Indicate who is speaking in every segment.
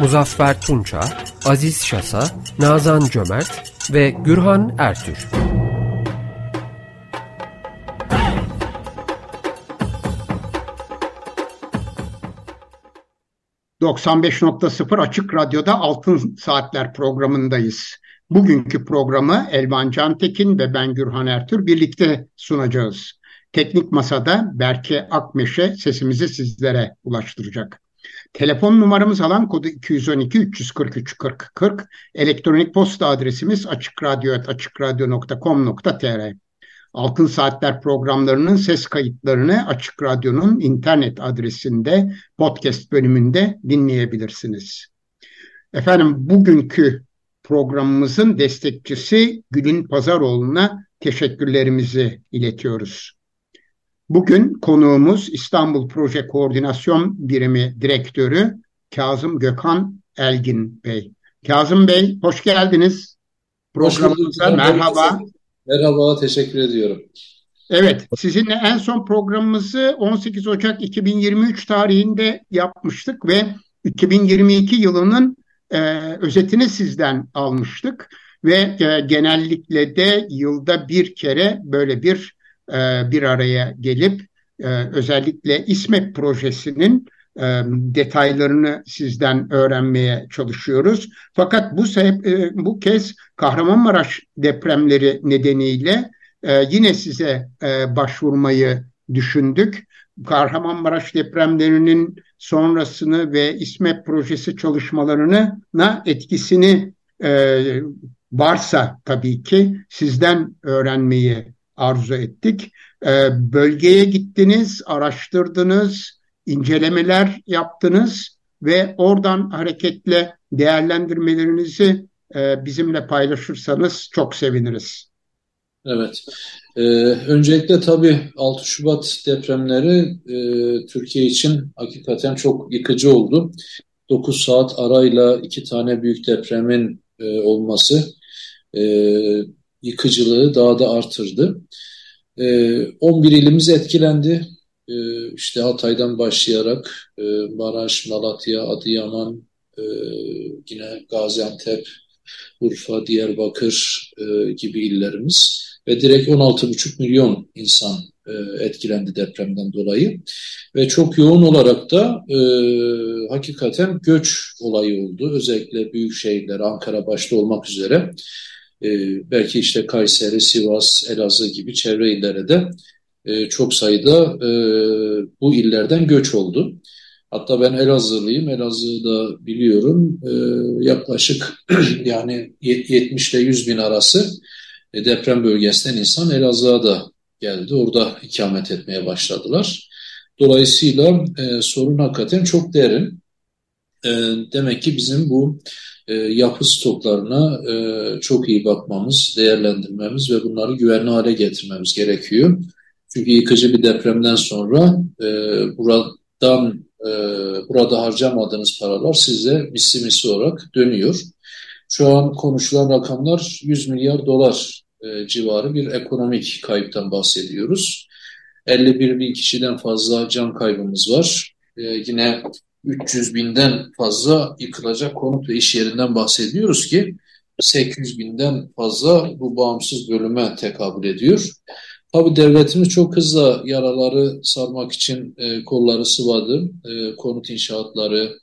Speaker 1: Muzaffer Tunça, Aziz Şasa, Nazan Cömert ve Gürhan Ertür.
Speaker 2: ...95.0 Açık Radyo'da Altın Saatler programındayız. Bugünkü programı Elvan Cantekin ve ben Gürhan Ertür birlikte sunacağız. Teknik Masa'da Berke Akmeşe sesimizi sizlere ulaştıracak. Telefon numaramız alan kodu 212 343 40 40. Elektronik posta adresimiz açıkradyo.com.tr. Altın Saatler programlarının ses kayıtlarını Açık Radyo'nun internet adresinde podcast bölümünde dinleyebilirsiniz. Efendim bugünkü programımızın destekçisi Gülün Pazaroğlu'na teşekkürlerimizi iletiyoruz. Bugün konuğumuz İstanbul Proje Koordinasyon Birimi Direktörü Kazım Gökhan Elgin Bey. Kazım Bey hoş geldiniz. Programımıza merhaba.
Speaker 3: Merhaba, teşekkür ediyorum.
Speaker 2: Evet, sizinle en son programımızı 18 Ocak 2023 tarihinde yapmıştık ve 2022 yılının e, özetini sizden almıştık ve e, genellikle de yılda bir kere böyle bir bir araya gelip e, özellikle İSMET projesinin e, detaylarını sizden öğrenmeye çalışıyoruz. Fakat bu bu kez Kahramanmaraş depremleri nedeniyle yine size başvurmayı düşündük. Kahramanmaraş depremlerinin sonrasını ve İSMET projesi çalışmalarına etkisini varsa tabii ki sizden öğrenmeyi arzu ettik. E, bölgeye gittiniz, araştırdınız, incelemeler yaptınız ve oradan hareketle değerlendirmelerinizi e, bizimle paylaşırsanız çok seviniriz.
Speaker 3: Evet. Ee, öncelikle tabii 6 Şubat depremleri e, Türkiye için hakikaten çok yıkıcı oldu. 9 saat arayla iki tane büyük depremin e, olması e, yıkıcılığı daha da artırdı. E, ee, 11 ilimiz etkilendi. E, işte Hatay'dan başlayarak e, Maraş, Malatya, Adıyaman, e, yine Gaziantep, Urfa, Diyarbakır e, gibi illerimiz ve direkt 16,5 milyon insan etkilendi depremden dolayı ve çok yoğun olarak da e, hakikaten göç olayı oldu. Özellikle büyük şehirler Ankara başta olmak üzere belki işte Kayseri, Sivas, Elazığ gibi çevre illere de e, çok sayıda e, bu illerden göç oldu. Hatta ben Elazığlıyım, Elazığ'da biliyorum e, yaklaşık yani 70 ile 100 bin arası deprem bölgesinden insan Elazığ'a da geldi. Orada ikamet etmeye başladılar. Dolayısıyla sorun hakikaten çok derin. E, demek ki bizim bu e, yapı stoklarına e, çok iyi bakmamız, değerlendirmemiz ve bunları güvenli hale getirmemiz gerekiyor. Çünkü yıkıcı bir depremden sonra e, buradan e, burada harcamadığınız paralar size misli misli olarak dönüyor. Şu an konuşulan rakamlar 100 milyar dolar e, civarı bir ekonomik kayıptan bahsediyoruz. 51 bin kişiden fazla can kaybımız var. E, yine 300 binden fazla yıkılacak konut ve iş yerinden bahsediyoruz ki 800 binden fazla bu bağımsız bölüme tekabül ediyor. Tabii devletimiz çok hızlı yaraları sarmak için e, kolları sıvadı. E, konut inşaatları,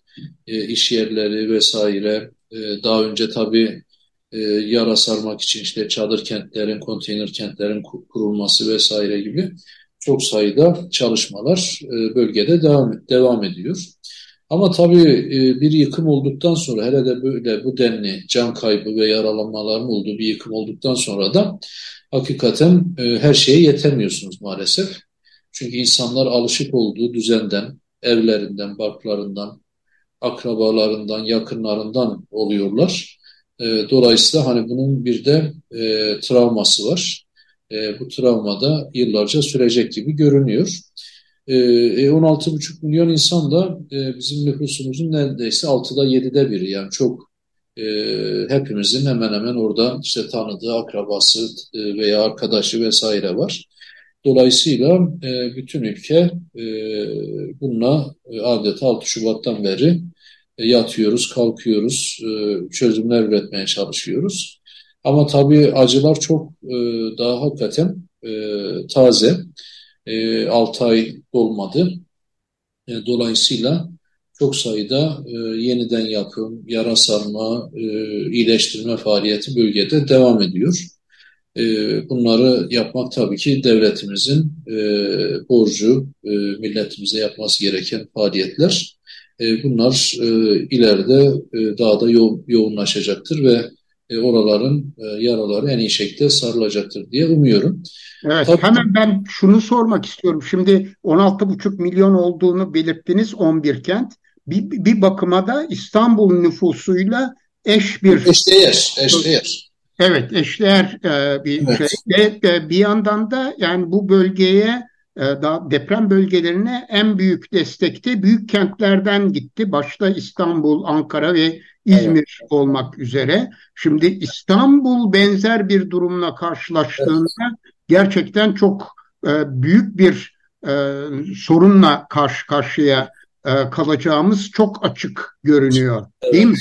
Speaker 3: e, iş yerleri vesaire. E, daha önce tabii e, yara sarmak için işte çadır kentlerin, konteyner kentlerin kurulması vesaire gibi çok sayıda çalışmalar e, bölgede devam, devam ediyor. Ama tabii e, bir yıkım olduktan sonra hele de böyle bu denli can kaybı ve yaralanmaların olduğu bir yıkım olduktan sonra da hakikaten e, her şeye yetemiyorsunuz maalesef. Çünkü insanlar alışık olduğu düzenden, evlerinden, barklarından, akrabalarından, yakınlarından oluyorlar. E, dolayısıyla hani bunun bir de travması var. Bu travma da yıllarca sürecek gibi görünüyor. E, 16,5 e, milyon insan da e, bizim nüfusumuzun neredeyse 6'da 7'de biri. Yani çok e, hepimizin hemen hemen orada işte tanıdığı akrabası veya arkadaşı vesaire var. Dolayısıyla bütün ülke bununla adeta 6 Şubat'tan beri yatıyoruz, kalkıyoruz, çözümler üretmeye çalışıyoruz. Ama tabii acılar çok daha hakikaten taze. E, 6 ay dolmadı. E, dolayısıyla çok sayıda e, yeniden yapım, yara sarma, e, iyileştirme faaliyeti bölgede devam ediyor. E, bunları yapmak tabii ki devletimizin e, borcu, e, milletimize yapması gereken faaliyetler. E, bunlar e, ileride e, daha da yo yoğunlaşacaktır ve e, oraların e, yaraları en iyi şekilde sarılacaktır diye umuyorum.
Speaker 2: Evet, Tabii, hemen ben şunu sormak istiyorum. Şimdi 16,5 milyon olduğunu belirttiniz 11 kent. Bir, bir bakıma da İstanbul nüfusuyla eş bir...
Speaker 3: Eşdeğer, eşdeğer.
Speaker 2: Evet, eşdeğer e, bir evet. şey. Ve bir yandan da yani bu bölgeye e, deprem bölgelerine en büyük destekte büyük kentlerden gitti. Başta İstanbul, Ankara ve İzmir evet. olmak üzere. Şimdi İstanbul benzer bir durumla karşılaştığında evet. gerçekten çok e, büyük bir e, sorunla karşı karşıya e, kalacağımız çok açık görünüyor. Evet. Değil mi?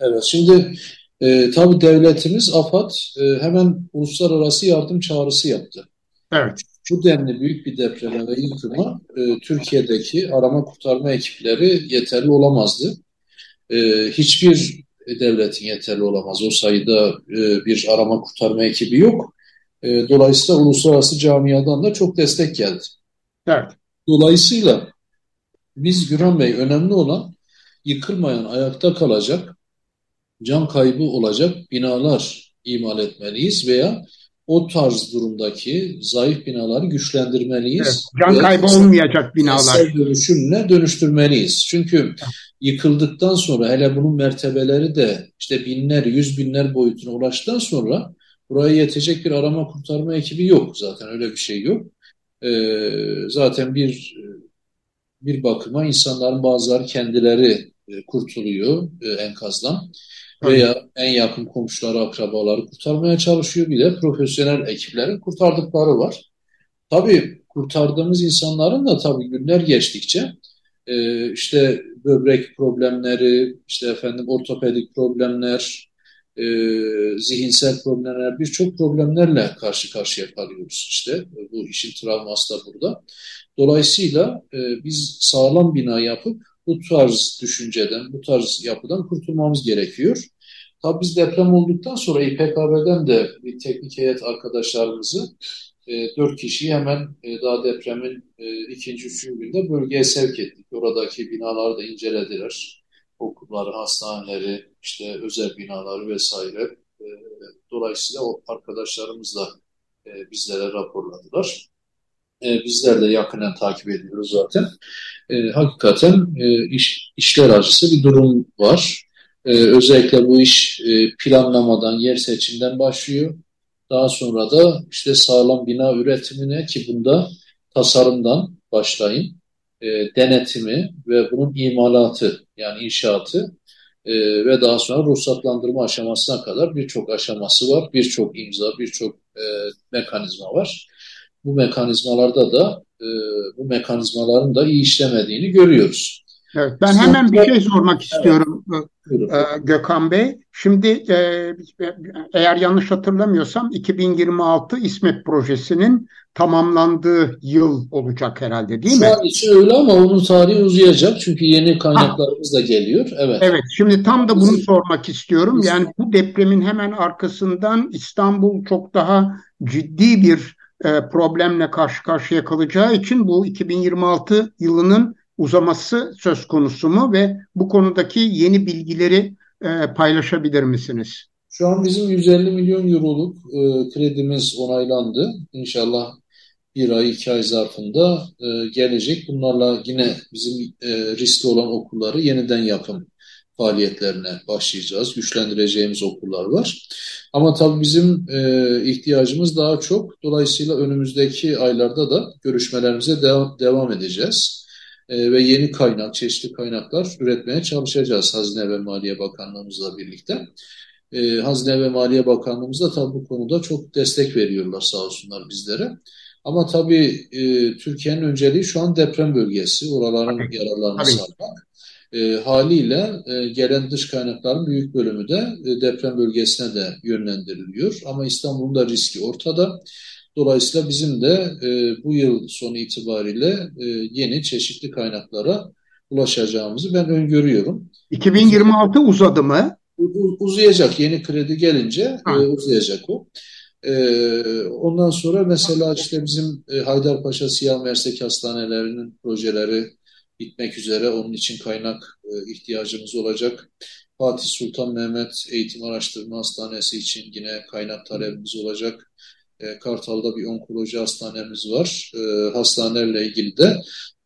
Speaker 3: Evet. Şimdi e, tabii devletimiz AFAD e, hemen uluslararası yardım çağrısı yaptı.
Speaker 2: Evet.
Speaker 3: Bu denli büyük bir depreme ve yıkıma e, Türkiye'deki arama kurtarma ekipleri yeterli olamazdı. E, hiçbir devletin yeterli olamaz. O sayıda e, bir arama kurtarma ekibi yok. E, dolayısıyla uluslararası camiadan da çok destek geldi.
Speaker 2: Evet.
Speaker 3: Dolayısıyla biz Güran Bey önemli olan yıkılmayan, ayakta kalacak, can kaybı olacak binalar imal etmeliyiz veya o tarz durumdaki zayıf binaları güçlendirmeliyiz.
Speaker 2: Evet, can kaybı olmayacak binalar.
Speaker 3: dönüşümle dönüştürmeliyiz. Çünkü yıkıldıktan sonra hele bunun mertebeleri de işte binler, yüz binler boyutuna ulaştıktan sonra buraya yetecek bir arama kurtarma ekibi yok. Zaten öyle bir şey yok. Ee, zaten bir bir bakıma insanların bazıları kendileri e, kurtuluyor e, veya en yakın komşuları, akrabaları kurtarmaya çalışıyor. Bir de profesyonel ekiplerin kurtardıkları var. Tabii kurtardığımız insanların da tabii günler geçtikçe e, işte böbrek problemleri, işte efendim ortopedik problemler, e, zihinsel problemler, birçok problemlerle karşı karşıya kalıyoruz işte. Bu işin travması da burada. Dolayısıyla e, biz sağlam bina yapıp bu tarz düşünceden, bu tarz yapıdan kurtulmamız gerekiyor. Tabii biz deprem olduktan sonra İPKB'den de bir teknik heyet arkadaşlarımızı e, kişiyi hemen e, daha depremin e, ikinci, üçüncü günde bölgeye sevk ettik. Oradaki binaları da incelediler. Okulları, hastaneleri, işte özel binaları vesaire. E, dolayısıyla o arkadaşlarımız da e, bizlere raporladılar. E, bizler de yakından takip ediyoruz zaten. E, hakikaten e, iş, işler acısı bir durum var. E, özellikle bu iş e, planlamadan, yer seçimden başlıyor. Daha sonra da işte sağlam bina üretimine ki bunda tasarımdan başlayın, e, denetimi ve bunun imalatı yani inşaatı e, ve daha sonra ruhsatlandırma aşamasına kadar birçok aşaması var, birçok imza, birçok e, mekanizma var bu mekanizmalarda da e, bu mekanizmaların da iyi işlemediğini görüyoruz.
Speaker 2: Evet, ben hemen bir şey sormak istiyorum evet. Gökhan Bey. Şimdi e, eğer yanlış hatırlamıyorsam 2026 İSMET projesinin tamamlandığı yıl olacak herhalde değil
Speaker 3: Şu
Speaker 2: mi?
Speaker 3: Şu an için öyle ama onun tarihi uzayacak çünkü yeni kaynaklarımız da geliyor. Evet.
Speaker 2: Evet şimdi tam da bunu sormak istiyorum. Yani bu depremin hemen arkasından İstanbul çok daha ciddi bir problemle karşı karşıya kalacağı için bu 2026 yılının uzaması söz konusu mu ve bu konudaki yeni bilgileri e, paylaşabilir misiniz?
Speaker 3: Şu an bizim 150 milyon euroluk e, kredimiz onaylandı. İnşallah bir ay, iki ay zarfında e, gelecek. Bunlarla yine bizim e, riskli olan okulları yeniden yapım faaliyetlerine başlayacağız. Güçlendireceğimiz okullar var. Ama tabii bizim e, ihtiyacımız daha çok. Dolayısıyla önümüzdeki aylarda da görüşmelerimize devam, devam edeceğiz. E, ve yeni kaynak, çeşitli kaynaklar üretmeye çalışacağız Hazine ve Maliye Bakanlığımızla birlikte. E, Hazine ve Maliye Bakanlığımız da tabii bu konuda çok destek veriyorlar sağ olsunlar bizlere. Ama tabii e, Türkiye'nin önceliği şu an deprem bölgesi, oraların yararlarını sarmak. E, haliyle e, gelen dış kaynakların büyük bölümü de e, deprem bölgesine de yönlendiriliyor. Ama İstanbul'un da riski ortada. Dolayısıyla bizim de e, bu yıl sonu itibariyle e, yeni çeşitli kaynaklara ulaşacağımızı ben öngörüyorum.
Speaker 2: 2026 uzadı mı?
Speaker 3: Uzayacak. Yeni kredi gelince e, uzayacak o. Ee, ondan sonra mesela işte bizim e, Haydarpaşa Siyah Mersek Hastanelerinin projeleri bitmek üzere. Onun için kaynak e, ihtiyacımız olacak. Fatih Sultan Mehmet Eğitim Araştırma Hastanesi için yine kaynak talebimiz olacak. E, Kartal'da bir onkoloji hastanemiz var. E, hastanelerle ilgili de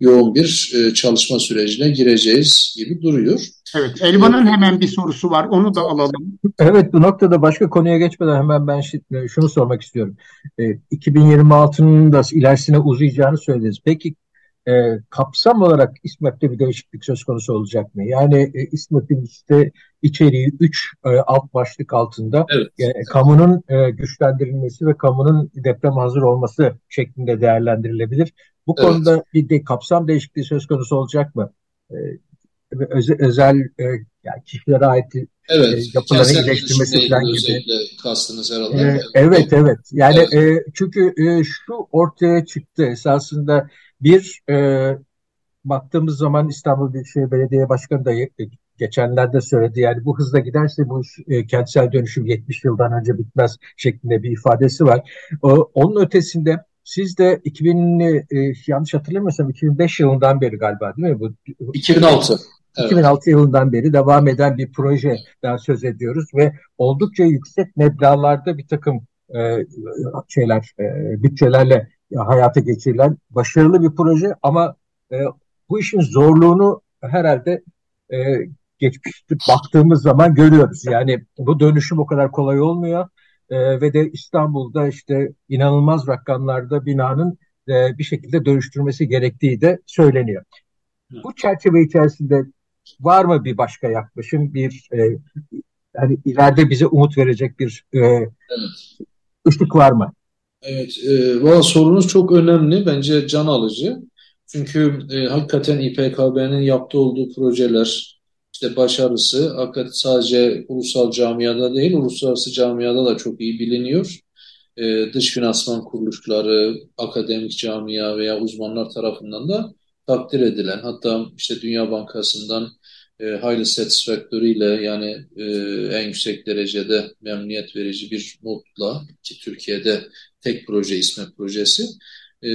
Speaker 3: yoğun bir e, çalışma sürecine gireceğiz gibi duruyor.
Speaker 2: Evet, Elvan'ın hemen bir sorusu var. Onu da alalım.
Speaker 4: Evet, bu noktada başka konuya geçmeden hemen ben şunu sormak istiyorum. 2026'nın da ilerisine uzayacağını söylediniz. Peki e, kapsam olarak İSMEP'te bir değişiklik söz konusu olacak mı? Yani e, İSMEP'in işte içeriği 3 e, alt başlık altında evet. e, kamunun e, güçlendirilmesi ve kamunun deprem hazır olması şeklinde değerlendirilebilir. Bu evet. konuda bir de kapsam değişikliği söz konusu olacak mı? E, özel, özel e, yani kişilere ait e,
Speaker 3: evet,
Speaker 4: yapıların iyileştirmesi falan gibi.
Speaker 3: kastınız herhalde.
Speaker 4: E, evet evet. Yani evet. E, çünkü e, şu ortaya çıktı esasında bir e, baktığımız zaman İstanbul Büyükşehir Belediye Başkanı da geçenlerde söyledi. Yani bu hızla giderse bu e, kentsel dönüşüm 70 yıldan önce bitmez şeklinde bir ifadesi var. O, onun ötesinde siz de 2000 e, yanlış hatırlamıyorsam 2005 yılından beri galiba değil mi? Bu
Speaker 3: 2006.
Speaker 4: 2006 yılından beri devam eden bir projeden söz ediyoruz ve oldukça yüksek meblağlarda bir takım e, şeyler, e, bütçelerle hayata geçirilen başarılı bir proje ama e, bu işin zorluğunu herhalde e, geçmişte baktığımız zaman görüyoruz. Yani bu dönüşüm o kadar kolay olmuyor e, ve de İstanbul'da işte inanılmaz rakamlarda binanın e, bir şekilde dönüştürmesi gerektiği de söyleniyor. Bu çerçeve içerisinde var mı bir başka yaklaşım, bir e, yani ileride bize umut verecek bir e, evet. ışık var mı?
Speaker 3: Evet, e, valla sorunuz çok önemli. Bence can alıcı. Çünkü e, hakikaten İPKB'nin yaptığı olduğu projeler, işte başarısı hakikaten sadece ulusal camiada değil, uluslararası camiada da çok iyi biliniyor. E, dış finansman kuruluşları, akademik camia veya uzmanlar tarafından da takdir edilen, hatta işte Dünya Bankası'ndan e, highly satisfactory ile yani e, en yüksek derecede memnuniyet verici bir notla ki Türkiye'de tek proje isme projesi e,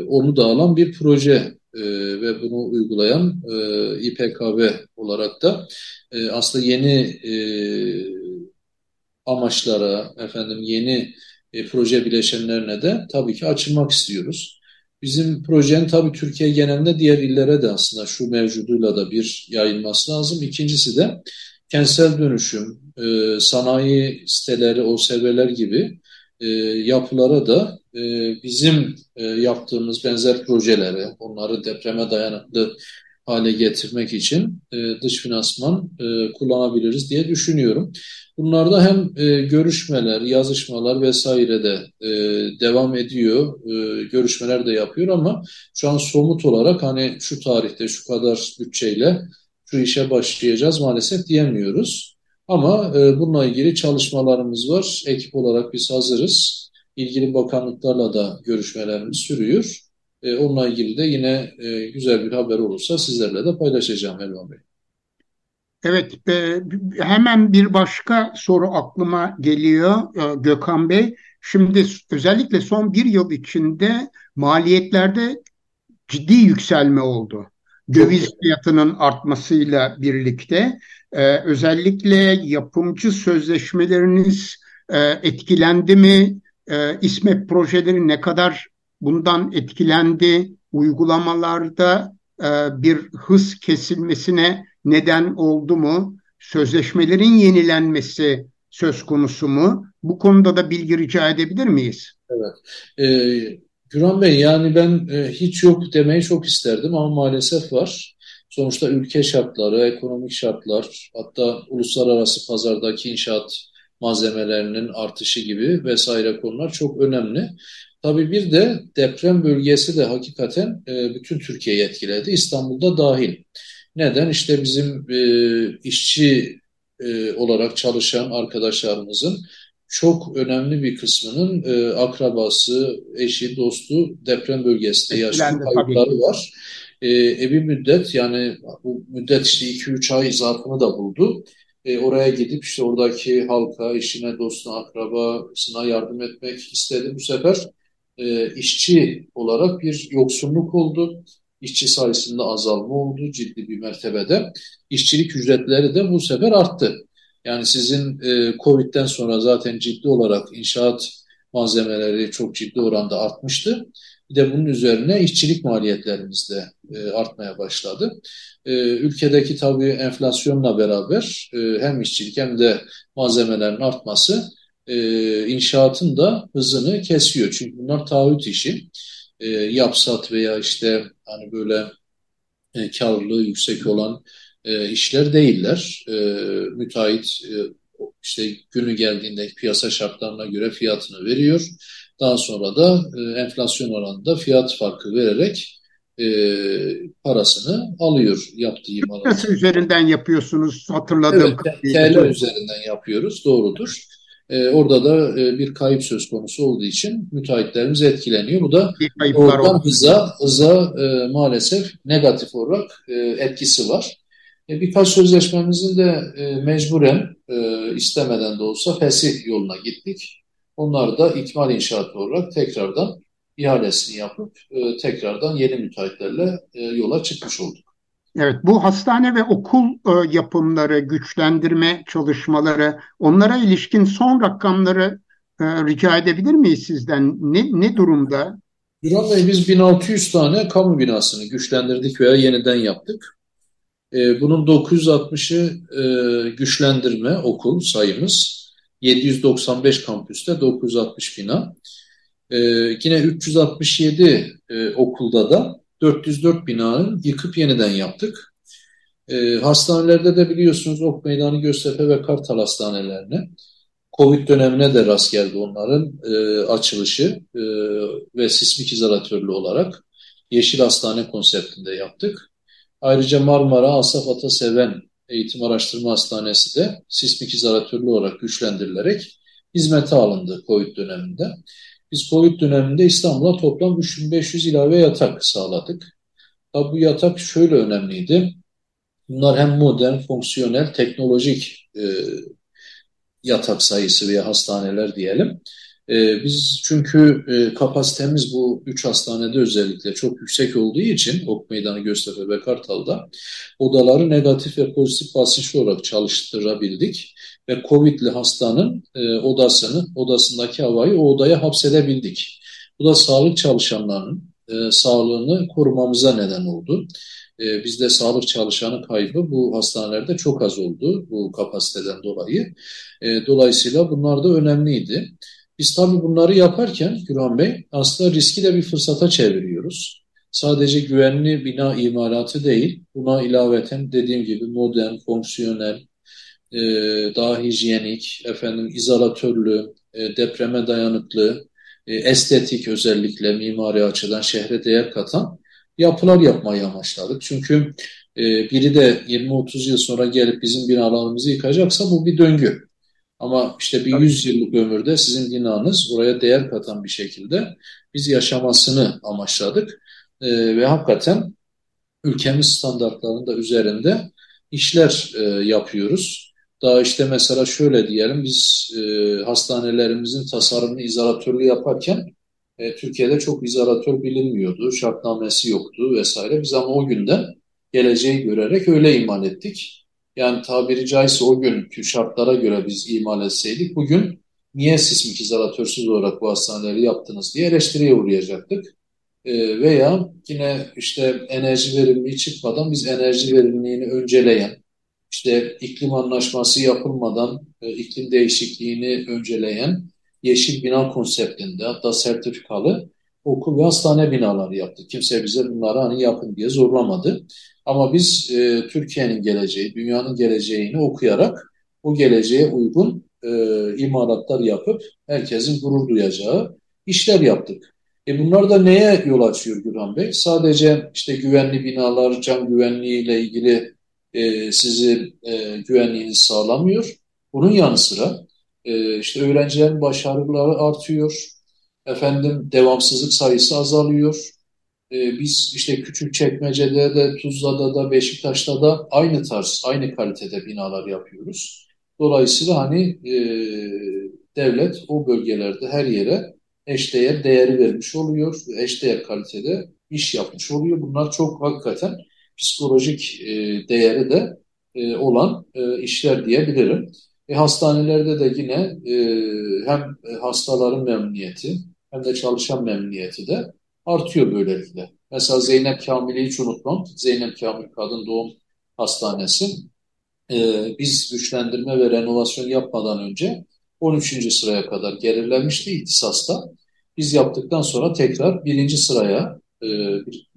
Speaker 3: onu da alan bir proje e, ve bunu uygulayan e, İPKB olarak da e, aslında yeni e, amaçlara efendim yeni e, proje bileşenlerine de tabii ki açılmak istiyoruz. Bizim projenin tabii Türkiye genelinde diğer illere de aslında şu mevcuduyla da bir yayılması lazım. İkincisi de kentsel dönüşüm, e, sanayi siteleri, OSB'ler gibi e, yapılara da e, bizim e, yaptığımız benzer projeleri, onları depreme dayanıklı hale getirmek için e, dış finansman e, kullanabiliriz diye düşünüyorum. Bunlarda hem e, görüşmeler, yazışmalar vesaire de e, devam ediyor, e, görüşmeler de yapıyor ama şu an somut olarak hani şu tarihte şu kadar bütçeyle şu işe başlayacağız maalesef diyemiyoruz. Ama e, bununla ilgili çalışmalarımız var. Ekip olarak biz hazırız. İlgili bakanlıklarla da görüşmelerimiz sürüyor. E, onunla ilgili de yine e, güzel bir haber olursa sizlerle de paylaşacağım Elvan Bey.
Speaker 2: Evet, e, hemen bir başka soru aklıma geliyor e, Gökhan Bey. Şimdi özellikle son bir yıl içinde maliyetlerde ciddi yükselme oldu. Döviz fiyatının artmasıyla birlikte e, özellikle yapımcı sözleşmeleriniz e, etkilendi mi? E, İSMET projeleri ne kadar bundan etkilendi? Uygulamalarda bir hız kesilmesine neden oldu mu? Sözleşmelerin yenilenmesi söz konusu mu? Bu konuda da bilgi rica edebilir miyiz?
Speaker 3: Evet. Ee, Güran Bey yani ben e, hiç yok demeyi çok isterdim ama maalesef var. Sonuçta ülke şartları, ekonomik şartlar, hatta uluslararası pazardaki inşaat malzemelerinin artışı gibi vesaire konular çok önemli. Tabii bir de deprem bölgesi de hakikaten e, bütün Türkiye'yi etkiledi, İstanbul'da dahil. Neden? İşte bizim e, işçi e, olarak çalışan arkadaşlarımızın çok önemli bir kısmının e, akrabası, eşi, dostu deprem bölgesinde yaşayan kayıpları var. E, e bir müddet yani bu müddet işte 2-3 ay zarfını da buldu. E, oraya gidip işte oradaki halka, işine, dostuna, akrabasına yardım etmek istedi. Bu sefer e, işçi olarak bir yoksunluk oldu. İşçi sayısında azalma oldu ciddi bir mertebede. İşçilik ücretleri de bu sefer arttı. Yani sizin e, Covid'den sonra zaten ciddi olarak inşaat malzemeleri çok ciddi oranda artmıştı. Bir de bunun üzerine işçilik maliyetlerimiz de e, artmaya başladı. E, ülkedeki tabii enflasyonla beraber e, hem işçilik hem de malzemelerin artması e, inşaatın da hızını kesiyor. Çünkü bunlar taahhüt işi. E, yapsat veya işte hani böyle e, karlılığı yüksek olan e, işler değiller. E, müteahhit e, işte günü geldiğinde piyasa şartlarına göre fiyatını veriyor. Daha sonra da e, enflasyon oranında fiyat farkı vererek e, parasını alıyor yaptığı imalatı.
Speaker 2: Nasıl üzerinden yapıyorsunuz hatırladığım
Speaker 3: evet, TL üzerinden yapıyoruz doğrudur. E, orada da e, bir kayıp söz konusu olduğu için müteahhitlerimiz etkileniyor. Bu da oradan hıza, hıza e, maalesef negatif olarak e, etkisi var. E, birkaç sözleşmemizin de e, mecburen e, istemeden de olsa fesih yoluna gittik. Onlar da ikmal inşaat olarak tekrardan ihalesini yapıp e, tekrardan yeni müteahhitlerle e, yola çıkmış olduk.
Speaker 2: Evet, bu hastane ve okul e, yapımları, güçlendirme çalışmaları, onlara ilişkin son rakamları e, rica edebilir miyiz sizden? Ne, ne durumda?
Speaker 3: Güran Bey biz 1600 tane kamu binasını güçlendirdik veya yeniden yaptık. E, bunun 960'ı e, güçlendirme okul sayımız. 795 kampüste 960 bina. E, yine 367 e, okulda da 404 binanın yıkıp yeniden yaptık. E, hastanelerde de biliyorsunuz Ok Meydanı, Göztepe ve Kartal hastanelerine Covid dönemine de rast geldi onların e, açılışı e, ve sismik izolatörlü olarak Yeşil Hastane konseptinde yaptık. Ayrıca Marmara Asaf Ataseven Eğitim Araştırma Hastanesi de sismik izolatörlü olarak güçlendirilerek hizmete alındı COVID döneminde. Biz COVID döneminde İstanbul'a toplam 3500 ilave yatak sağladık. Tabi bu yatak şöyle önemliydi. Bunlar hem modern, fonksiyonel, teknolojik e, yatak sayısı veya hastaneler diyelim. E, biz çünkü e, kapasitemiz bu üç hastanede özellikle çok yüksek olduğu için Ok Meydanı, Göztepe ve Kartal'da odaları negatif ve pozitif basınçlı olarak çalıştırabildik ve COVID'li hastanın e, odasını, odasındaki havayı o odaya hapsedebildik. Bu da sağlık çalışanlarının e, sağlığını korumamıza neden oldu. E, bizde sağlık çalışanı kaybı bu hastanelerde çok az oldu bu kapasiteden dolayı. Dolayısıyla bunlar da önemliydi. Biz tabii bunları yaparken Güran Bey aslında riski de bir fırsata çeviriyoruz. Sadece güvenli bina imalatı değil, buna ilaveten dediğim gibi modern, fonksiyonel, e, daha hijyenik, efendim izolatörlü, e, depreme dayanıklı, e, estetik özellikle mimari açıdan şehre değer katan yapılar yapmayı amaçladık. Çünkü biri de 20-30 yıl sonra gelip bizim binalarımızı yıkacaksa bu bir döngü. Ama işte bir 100 yıllık ömürde sizin binanız oraya değer katan bir şekilde biz yaşamasını amaçladık. E, ve hakikaten ülkemiz standartlarının da üzerinde işler e, yapıyoruz. Daha işte mesela şöyle diyelim biz e, hastanelerimizin tasarımını izolatörlü yaparken e, Türkiye'de çok izolatör bilinmiyordu, şartnamesi yoktu vesaire. Biz ama o günden geleceği görerek öyle iman ettik. Yani tabiri caizse o günkü şartlara göre biz imal etseydik bugün niye sismik izolatörsüz olarak bu hastaneleri yaptınız diye eleştiriye uğrayacaktık. e, veya yine işte enerji verimliliği çıkmadan biz enerji verimliliğini önceleyen, işte iklim anlaşması yapılmadan e, iklim değişikliğini önceleyen yeşil bina konseptinde hatta sertifikalı okul ve hastane binaları yaptık. Kimse bize bunları hani yapın diye zorlamadı. Ama biz e, Türkiye'nin geleceği, dünyanın geleceğini okuyarak o geleceğe uygun e, imalatlar yapıp herkesin gurur duyacağı işler yaptık. E bunlar da neye yol açıyor Gürhan Bey? Sadece işte güvenli binalar, can güvenliği ile ilgili e, sizi e, güvenliğinizi sağlamıyor. Bunun yanı sıra e, işte öğrencilerin başarıları artıyor. Efendim devamsızlık sayısı azalıyor. E, biz işte küçük çekmecede de, Tuzla'da da, Beşiktaş'ta da aynı tarz, aynı kalitede binalar yapıyoruz. Dolayısıyla hani e, devlet o bölgelerde her yere eşdeğer değeri vermiş oluyor. Eşdeğer kalitede iş yapmış oluyor. Bunlar çok hakikaten psikolojik e, değeri de e, olan e, işler diyebilirim. E, hastanelerde de yine e, hem hastaların memnuniyeti hem de çalışan memnuniyeti de artıyor böylelikle. Mesela Zeynep Kamil'i hiç unutmam. Zeynep Kamil Kadın Doğum Hastanesi. E, biz güçlendirme ve renovasyon yapmadan önce 13. sıraya kadar gerilemişti ihtisasta. Biz yaptıktan sonra tekrar birinci sıraya e,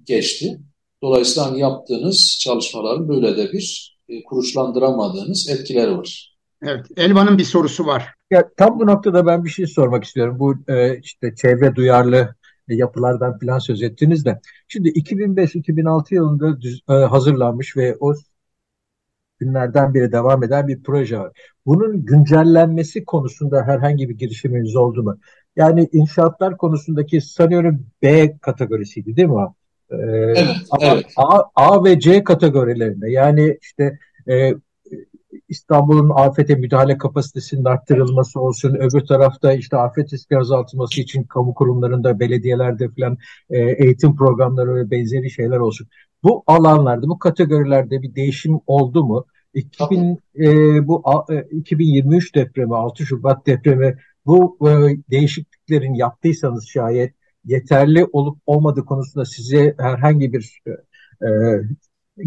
Speaker 3: geçti. Dolayısıyla hani yaptığınız çalışmaların böyle de bir e, kuruşlandıramadığınız etkileri var.
Speaker 2: Evet, Elvan'ın bir sorusu var.
Speaker 4: Ya, tam bu noktada ben bir şey sormak istiyorum. Bu e, işte çevre duyarlı yapılardan falan söz ettiniz de. Şimdi 2005-2006 yılında düz, e, hazırlanmış ve o günlerden beri devam eden bir proje var. Bunun güncellenmesi konusunda herhangi bir girişiminiz oldu mu? Yani inşaatlar konusundaki sanıyorum B kategorisiydi değil mi o?
Speaker 3: Ee, evet, ama evet.
Speaker 4: A, A ve C kategorilerinde yani işte e, İstanbul'un afete müdahale kapasitesinin arttırılması olsun, öbür tarafta işte afet riski azaltılması için kamu kurumlarında, belediyelerde falan e, eğitim programları ve benzeri şeyler olsun. Bu alanlarda, bu kategorilerde bir değişim oldu mu? 2000 e, bu e, 2023 depremi, 6 Şubat depremi bu e, değişikliklerin yaptıysanız şayet yeterli olup olmadığı konusunda size herhangi bir e,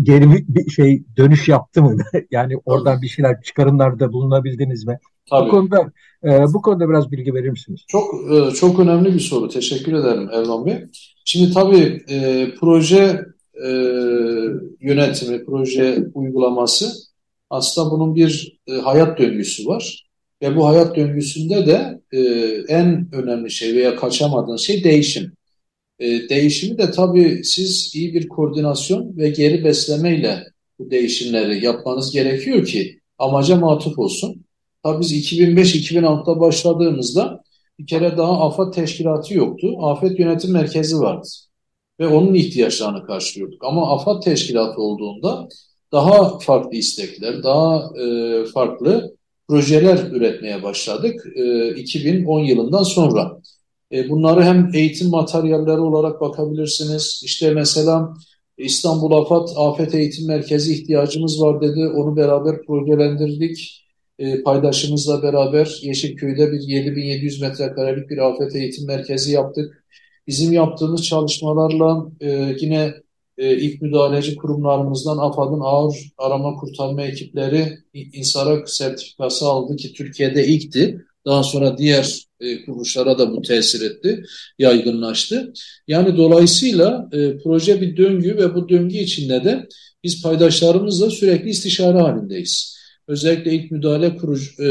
Speaker 4: geri bir şey dönüş yaptı mı? yani oradan bir şeyler çıkarımlarda bulunabildiniz mi? Tabii. Bu konuda e, bu konuda biraz bilgi verir misiniz?
Speaker 3: Çok e, çok önemli bir soru. Teşekkür ederim Erman Bey. Şimdi tabii e, proje e, yönetimi, proje uygulaması aslında bunun bir e, hayat döngüsü var. Ve bu hayat döngüsünde de e, en önemli şey veya kaçamadığın şey değişim. E, değişimi de tabii siz iyi bir koordinasyon ve geri beslemeyle bu değişimleri yapmanız gerekiyor ki amaca matuf olsun. Tabii biz 2005-2006'da başladığımızda bir kere daha AFAD teşkilatı yoktu. Afet Yönetim Merkezi vardı. Ve onun ihtiyaçlarını karşılıyorduk. Ama AFAD teşkilatı olduğunda daha farklı istekler, daha e, farklı projeler üretmeye başladık e, 2010 yılından sonra. E, bunları hem eğitim materyalleri olarak bakabilirsiniz. İşte mesela İstanbul AFAD Afet Eğitim Merkezi ihtiyacımız var dedi. Onu beraber projelendirdik. E, paydaşımızla beraber Yeşilköy'de bir 7700 metrekarelik bir afet eğitim merkezi yaptık. Bizim yaptığımız çalışmalarla e, yine e, ilk müdahaleci kurumlarımızdan AFAD'ın ağır arama kurtarma ekipleri İNSARAK sertifikası aldı ki Türkiye'de ilkti. Daha sonra diğer e, kuruluşlara da bu tesir etti, yaygınlaştı. Yani dolayısıyla e, proje bir döngü ve bu döngü içinde de biz paydaşlarımızla sürekli istişare halindeyiz. Özellikle ilk müdahale kurucu, e,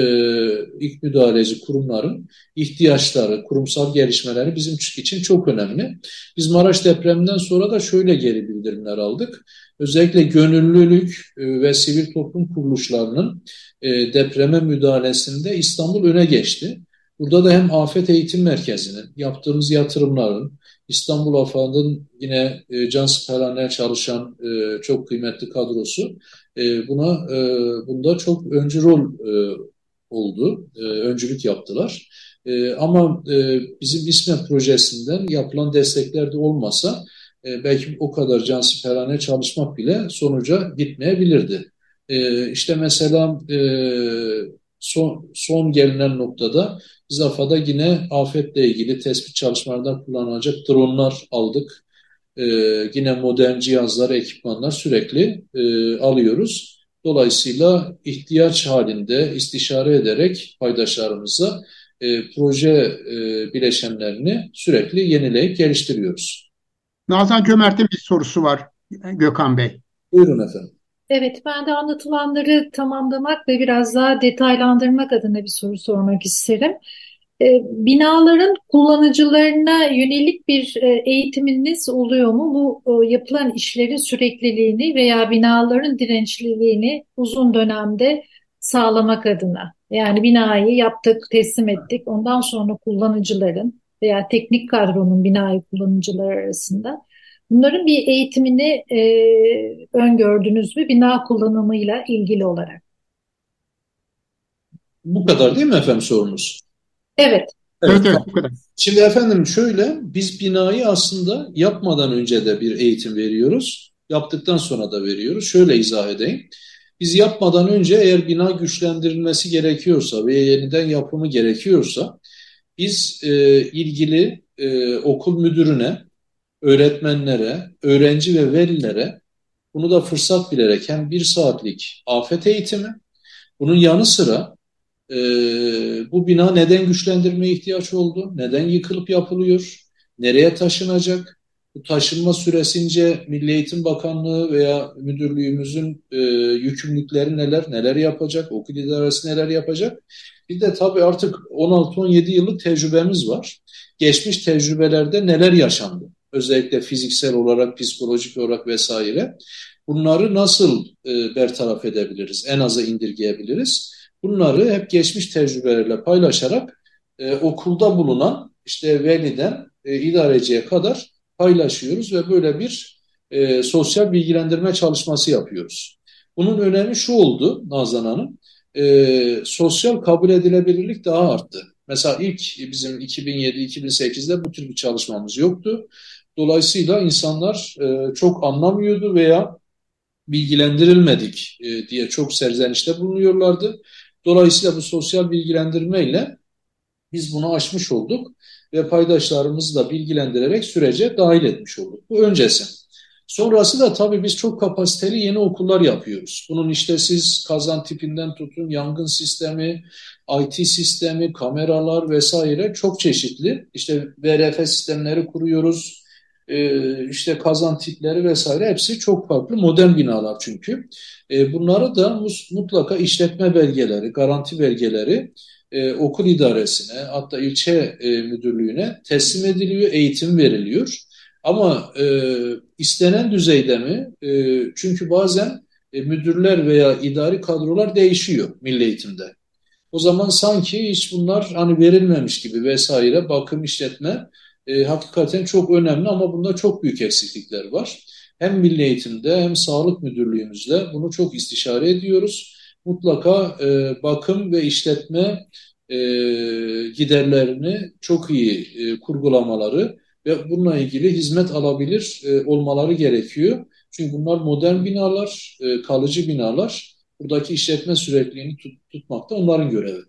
Speaker 3: ilk müdahaleci kurumların ihtiyaçları, kurumsal gelişmeleri bizim için çok önemli. Biz Maraş depreminden sonra da şöyle geri bildirimler aldık. Özellikle gönüllülük e, ve sivil toplum kuruluşlarının e, depreme müdahalesinde İstanbul öne geçti. Burada da hem Afet Eğitim Merkezi'nin yaptığımız yatırımların, İstanbul AFAD'ın yine e, can siperhaneye çalışan e, çok kıymetli kadrosu e, buna e, bunda çok öncü rol e, oldu, e, öncülük yaptılar. E, ama e, bizim İSME projesinden yapılan destekler de olmasa e, belki o kadar can siperhane çalışmak bile sonuca gitmeyebilirdi. E, işte mesela e, son, son gelinen noktada biz AFAD'a yine afetle ilgili tespit çalışmalarında kullanılacak dronlar aldık. Ee, yine modern cihazlar, ekipmanlar sürekli e, alıyoruz. Dolayısıyla ihtiyaç halinde istişare ederek paydaşlarımıza e, proje e, bileşenlerini sürekli yenileyip geliştiriyoruz.
Speaker 2: Nazan Cömert'in bir sorusu var Gökhan Bey.
Speaker 3: Buyurun efendim.
Speaker 5: Evet, ben de anlatılanları tamamlamak ve biraz daha detaylandırmak adına bir soru sormak isterim. E, binaların kullanıcılarına yönelik bir e, eğitiminiz oluyor mu? Bu e, yapılan işlerin sürekliliğini veya binaların dirençliliğini uzun dönemde sağlamak adına. Yani binayı yaptık, teslim ettik. Ondan sonra kullanıcıların veya teknik kadronun binayı kullanıcılar arasında bunların bir eğitimini e, öngördünüz mü bina kullanımıyla ilgili olarak?
Speaker 3: Bu kadar değil mi efendim sorunuz?
Speaker 5: Evet.
Speaker 2: Evet, evet, bu kadar.
Speaker 3: Şimdi efendim şöyle, biz binayı aslında yapmadan önce de bir eğitim veriyoruz. Yaptıktan sonra da veriyoruz. Şöyle izah edeyim. Biz yapmadan önce eğer bina güçlendirilmesi gerekiyorsa veya yeniden yapımı gerekiyorsa biz e, ilgili e, okul müdürüne, öğretmenlere, öğrenci ve velilere bunu da fırsat bilerek hem bir saatlik afet eğitimi, bunun yanı sıra e, bu bina neden güçlendirmeye ihtiyaç oldu, neden yıkılıp yapılıyor, nereye taşınacak, bu taşınma süresince Milli Eğitim Bakanlığı veya müdürlüğümüzün e, yükümlülükleri neler, neler yapacak, okul idaresi neler yapacak. Bir de tabii artık 16-17 yıllık tecrübemiz var. Geçmiş tecrübelerde neler yaşandı? Özellikle fiziksel olarak, psikolojik olarak vesaire. Bunları nasıl e, bertaraf edebiliriz, en aza indirgeyebiliriz? Bunları hep geçmiş tecrübelerle paylaşarak e, okulda bulunan işte veliden e, idareciye kadar paylaşıyoruz ve böyle bir e, sosyal bilgilendirme çalışması yapıyoruz. Bunun önemi şu oldu Nazan Hanım, e, sosyal kabul edilebilirlik daha arttı. Mesela ilk bizim 2007-2008'de bu tür bir çalışmamız yoktu. Dolayısıyla insanlar e, çok anlamıyordu veya bilgilendirilmedik e, diye çok serzenişte bulunuyorlardı. Dolayısıyla bu sosyal bilgilendirmeyle biz bunu aşmış olduk ve paydaşlarımızı da bilgilendirerek sürece dahil etmiş olduk. Bu öncesi. Sonrası da tabii biz çok kapasiteli yeni okullar yapıyoruz. Bunun işte siz kazan tipinden tutun, yangın sistemi, IT sistemi, kameralar vesaire çok çeşitli. İşte VRF sistemleri kuruyoruz. Ee, işte kazan tipleri vesaire hepsi çok farklı modern binalar çünkü. Ee, bunları da mutlaka işletme belgeleri, garanti belgeleri e, okul idaresine hatta ilçe e, müdürlüğüne teslim ediliyor, eğitim veriliyor. Ama e, istenen düzeyde mi? E, çünkü bazen e, müdürler veya idari kadrolar değişiyor milli eğitimde. O zaman sanki hiç bunlar hani verilmemiş gibi vesaire bakım işletme e, hakikaten çok önemli ama bunda çok büyük eksiklikler var. Hem milli eğitimde hem sağlık müdürlüğümüzle bunu çok istişare ediyoruz mutlaka e, bakım ve işletme e, giderlerini çok iyi e, kurgulamaları ve bununla ilgili hizmet alabilir e, olmaları gerekiyor. Çünkü bunlar modern binalar, e, kalıcı binalar. Buradaki işletme sürekliliğini tut, tutmak da onların görevi.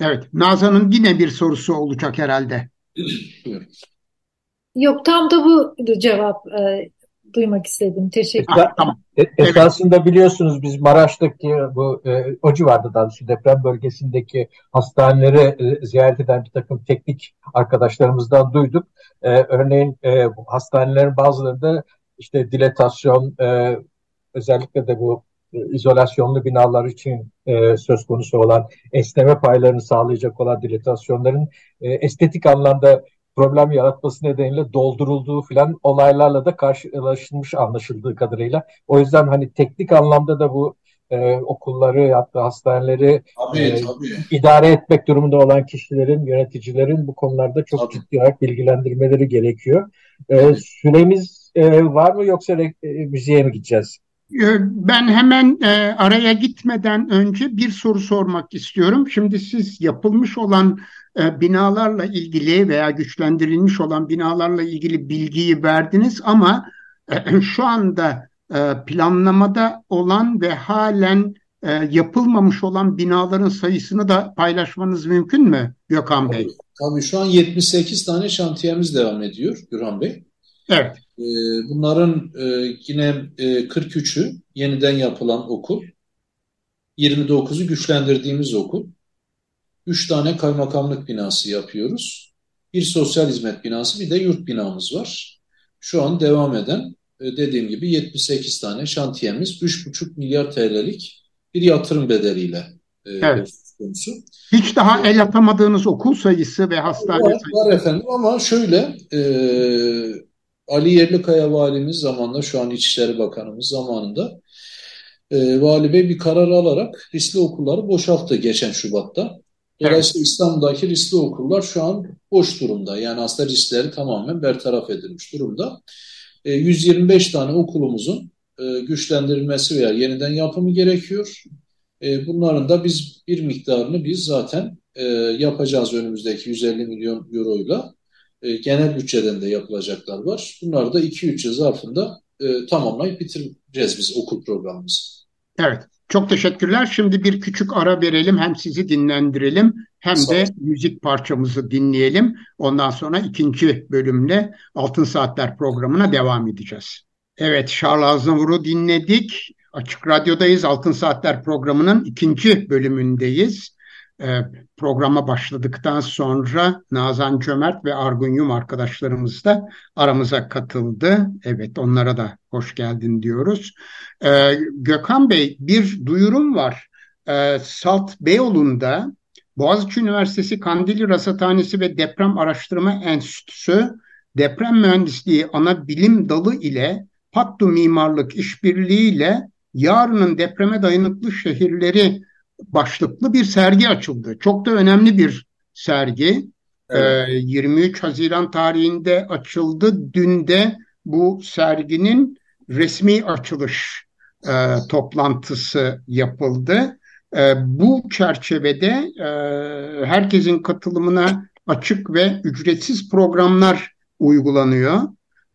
Speaker 2: Evet, Nazan'ın yine bir sorusu olacak herhalde.
Speaker 5: Yok, tam da bu cevap. E, duymak istedim. Teşekkür ederim.
Speaker 4: E, esasında biliyorsunuz biz Maraş'taki bu e, o civarda daha doğrusu deprem bölgesindeki hastaneleri e, ziyaret eden bir takım teknik arkadaşlarımızdan duyduk. E, örneğin e, hastanelerin bazılarında işte dilatasyon e, özellikle de bu izolasyonlu binalar için e, söz konusu olan esneme paylarını sağlayacak olan dilatasyonların e, estetik anlamda problem yaratması nedeniyle doldurulduğu filan olaylarla da karşılaşılmış anlaşıldığı kadarıyla. O yüzden hani teknik anlamda da bu e, okulları hatta hastaneleri
Speaker 3: tabii, e, tabii.
Speaker 4: idare etmek durumunda olan kişilerin, yöneticilerin bu konularda çok tabii. ciddi olarak bilgilendirmeleri gerekiyor. E, süremiz e, var mı yoksa e, müziğe mi gideceğiz?
Speaker 2: E, ben hemen e, araya gitmeden önce bir soru sormak istiyorum. Şimdi siz yapılmış olan e, binalarla ilgili veya güçlendirilmiş olan binalarla ilgili bilgiyi verdiniz ama e, şu anda planlamada olan ve halen yapılmamış olan binaların sayısını da paylaşmanız mümkün mü Gökhan Bey?
Speaker 3: Tabii, tabii şu an 78 tane şantiyemiz devam ediyor Gürhan Bey.
Speaker 2: Evet.
Speaker 3: E, bunların e, yine e, 43'ü yeniden yapılan okul, 29'u güçlendirdiğimiz okul, 3 tane kaymakamlık binası yapıyoruz. Bir sosyal hizmet binası, bir de yurt binamız var. Şu an devam eden e, dediğim gibi 78 tane şantiyemiz 3,5 milyar TL'lik bir yatırım bedeliyle e, evet.
Speaker 2: konusu. Hiç daha el atamadığınız okul sayısı ve hastane var, sayısı.
Speaker 3: Var efendim ama şöyle e, Ali Yerlikaya valimiz zamanında şu an İçişleri Bakanımız zamanında e, Vali Bey bir karar alarak riskli okulları boşalttı geçen Şubat'ta. Dolayısıyla evet. İstanbul'daki riskli okullar şu an boş durumda. Yani aslında riskleri tamamen bertaraf edilmiş durumda. 125 e, tane okulumuzun e, güçlendirilmesi veya yeniden yapımı gerekiyor. E, bunların da biz bir miktarını biz zaten yapacağız önümüzdeki 150 milyon euroyla. Genel bütçeden de yapılacaklar var. Bunları da 2-3 yıl zarfında tamamlayıp bitireceğiz biz okul programımızı.
Speaker 2: Evet. Çok teşekkürler. Şimdi bir küçük ara verelim. Hem sizi dinlendirelim hem de müzik parçamızı dinleyelim. Ondan sonra ikinci bölümle Altın Saatler programına devam edeceğiz. Evet, Charles Aznavur'u dinledik. Açık Radyo'dayız. Altın Saatler programının ikinci bölümündeyiz. Ee, programa başladıktan sonra Nazan Cömert ve Argun Yum arkadaşlarımız da aramıza katıldı. Evet, onlara da hoş geldin diyoruz. Ee, Gökhan Bey, bir duyurum var. Ee, Salt Beyoğlu'nda Boğaziçi Üniversitesi Kandilli Rasathanesi ve Deprem Araştırma Enstitüsü Deprem Mühendisliği ana bilim dalı ile Pattu Mimarlık işbirliğiyle yarının depreme dayanıklı şehirleri başlıklı bir sergi açıldı. Çok da önemli bir sergi. Evet. Ee, 23 Haziran tarihinde açıldı. Dün de bu serginin resmi açılış e, toplantısı yapıldı. E, bu çerçevede e, herkesin katılımına açık ve ücretsiz programlar uygulanıyor.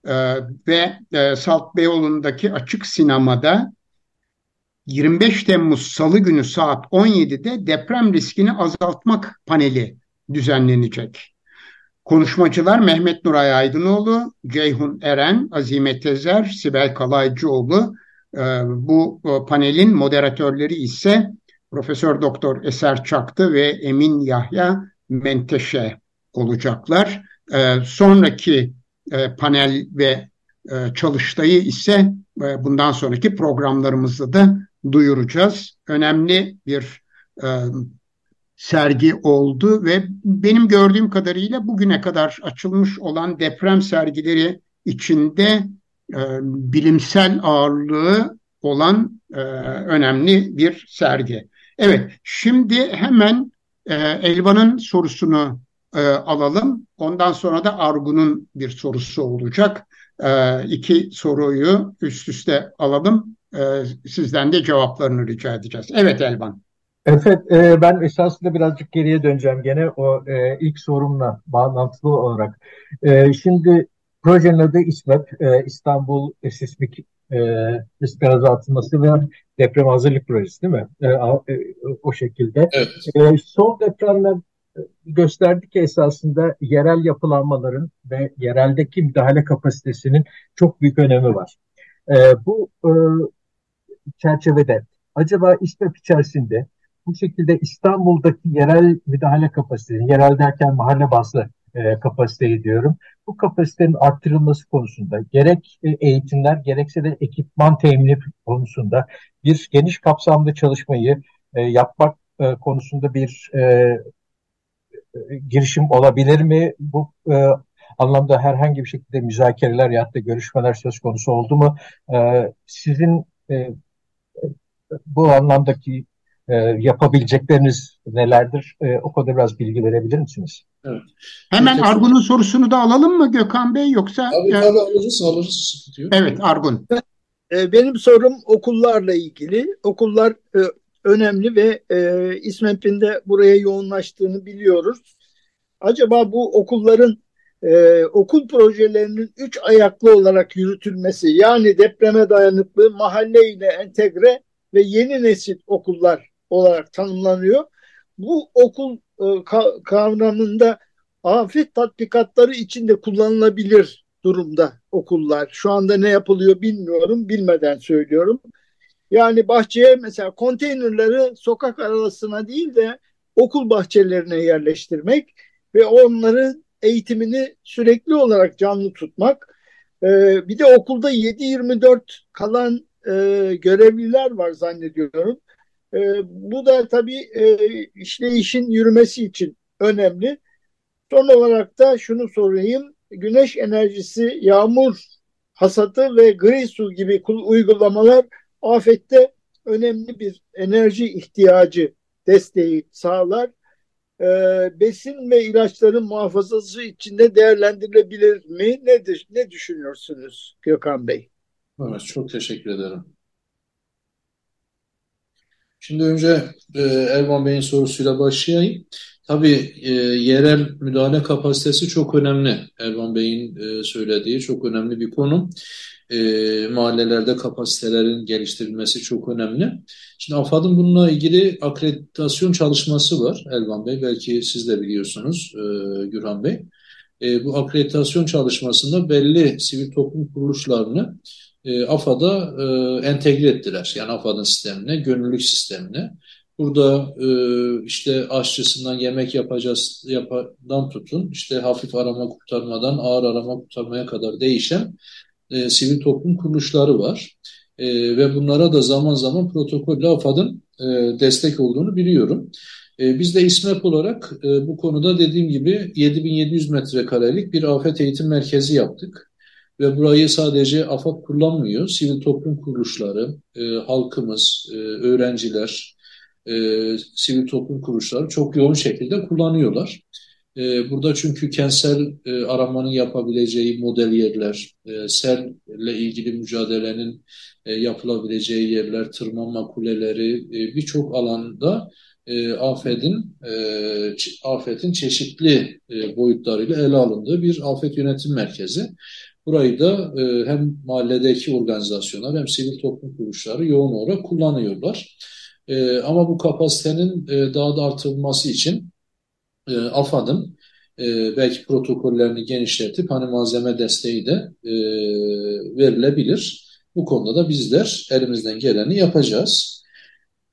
Speaker 2: E, ve e, Salt Beyoğlu'ndaki açık sinemada 25 Temmuz Salı günü saat 17'de deprem riskini azaltmak paneli düzenlenecek. Konuşmacılar Mehmet Nuray Aydınoğlu, Ceyhun Eren, Azime Tezer, Sibel Kalaycıoğlu. E, bu e, panelin moderatörleri ise Profesör Doktor Eser Çaktı ve Emin Yahya Menteşe olacaklar. E, sonraki panel ve çalıştayı ise bundan sonraki programlarımızda da duyuracağız. Önemli bir e, sergi oldu ve benim gördüğüm kadarıyla bugüne kadar açılmış olan deprem sergileri içinde e, bilimsel ağırlığı olan e, önemli bir sergi. Evet, şimdi hemen e, Elvan'ın sorusunu e, alalım. Ondan sonra da Argun'un bir sorusu olacak. E, iki soruyu üst üste alalım. E, sizden de cevaplarını rica edeceğiz. Evet Elvan.
Speaker 4: Evet, e, ben esasında birazcık geriye döneceğim gene o e, ilk sorumla bağlantılı olarak. E, şimdi projenin adı İSMEP, e, İstanbul Sismik e, Risk Azaltılması ve Deprem Hazırlık Projesi değil mi? E, e, o şekilde. Evet. E, son depremler gösterdi ki esasında yerel yapılanmaların ve yereldeki müdahale kapasitesinin çok büyük önemi var. E, bu e, çerçevede acaba İSMEP içerisinde bu şekilde İstanbul'daki yerel müdahale kapasitesi, yerel derken mahalle bazlı e, kapasiteyi diyorum. Bu kapasitenin arttırılması konusunda gerek e, eğitimler gerekse de ekipman temini konusunda bir geniş kapsamlı çalışmayı e, yapmak e, konusunda bir e, e, girişim olabilir mi? Bu e, anlamda herhangi bir şekilde müzakereler ya da görüşmeler söz konusu oldu mu? E, sizin e, bu anlamdaki e, yapabilecekleriniz nelerdir? E, o konuda biraz bilgi verebilir misiniz?
Speaker 2: Evet. Hemen Peki, Argun'un sorusunu da alalım mı Gökhan Bey yoksa?
Speaker 3: Tabii yani... tabii alırız alırız.
Speaker 2: Evet Argun.
Speaker 6: E, benim sorum okullarla ilgili. Okullar e, önemli ve e, İSMEP'in de buraya yoğunlaştığını biliyoruz. Acaba bu okulların e, okul projelerinin üç ayaklı olarak yürütülmesi yani depreme dayanıklı, mahalle ile entegre ve yeni nesil okullar olarak tanımlanıyor. Bu okul e, kavramında afet tatbikatları içinde kullanılabilir durumda okullar. Şu anda ne yapılıyor bilmiyorum, bilmeden söylüyorum. Yani bahçeye mesela konteynerleri sokak arasına değil de okul bahçelerine yerleştirmek ve onların eğitimini sürekli olarak canlı tutmak. Ee, bir de okulda 7-24 kalan e, görevliler var zannediyorum. E, bu da tabii e, işleyişin yürümesi için önemli. Son olarak da şunu sorayım. Güneş enerjisi, yağmur hasatı ve gri su gibi uygulamalar afette önemli bir enerji ihtiyacı desteği sağlar. E, besin ve ilaçların muhafazası içinde değerlendirilebilir mi? Ne, ne düşünüyorsunuz Gökhan Bey?
Speaker 3: Evet, çok teşekkür ederim. Şimdi önce e, Erman Bey'in sorusuyla başlayayım. Tabii e, yerel müdahale kapasitesi çok önemli. Erman Bey'in e, söylediği çok önemli bir konu. E, mahallelerde kapasitelerin geliştirilmesi çok önemli. Şimdi AFAD'ın bununla ilgili akreditasyon çalışması var Elvan Bey. Belki siz de biliyorsunuz e, Gürhan Bey. E, bu akreditasyon çalışmasında belli sivil toplum kuruluşlarını e, AFAD'a e, entegre ettiler. Yani AFAD'ın sistemine, gönüllülük sistemine. Burada e, işte aşçısından yemek yapacağız yapadan tutun, işte hafif arama kurtarmadan ağır arama kurtarmaya kadar değişen e, sivil toplum kuruluşları var. E, ve bunlara da zaman zaman protokolle AFAD'ın e, destek olduğunu biliyorum. E, biz de İSMEP olarak e, bu konuda dediğim gibi 7700 metrekarelik bir afet eğitim merkezi yaptık. Ve burayı sadece AFAD kullanmıyor, sivil toplum kuruluşları, e, halkımız, e, öğrenciler, e, sivil toplum kuruluşları çok yoğun şekilde kullanıyorlar. E, burada çünkü kentsel e, aramanın yapabileceği model yerler, e, selle ilgili mücadelenin e, yapılabileceği yerler, tırmanma kuleleri e, birçok alanda e, afetin e, afetin çeşitli e, boyutlarıyla ele alındığı bir afet yönetim merkezi. Burayı da e, hem mahalledeki organizasyonlar hem sivil toplum kuruluşları yoğun olarak kullanıyorlar. E, ama bu kapasitenin e, daha da artırılması için e, AFAD'ın e, belki protokollerini genişletip hani malzeme desteği de e, verilebilir. Bu konuda da bizler elimizden geleni yapacağız.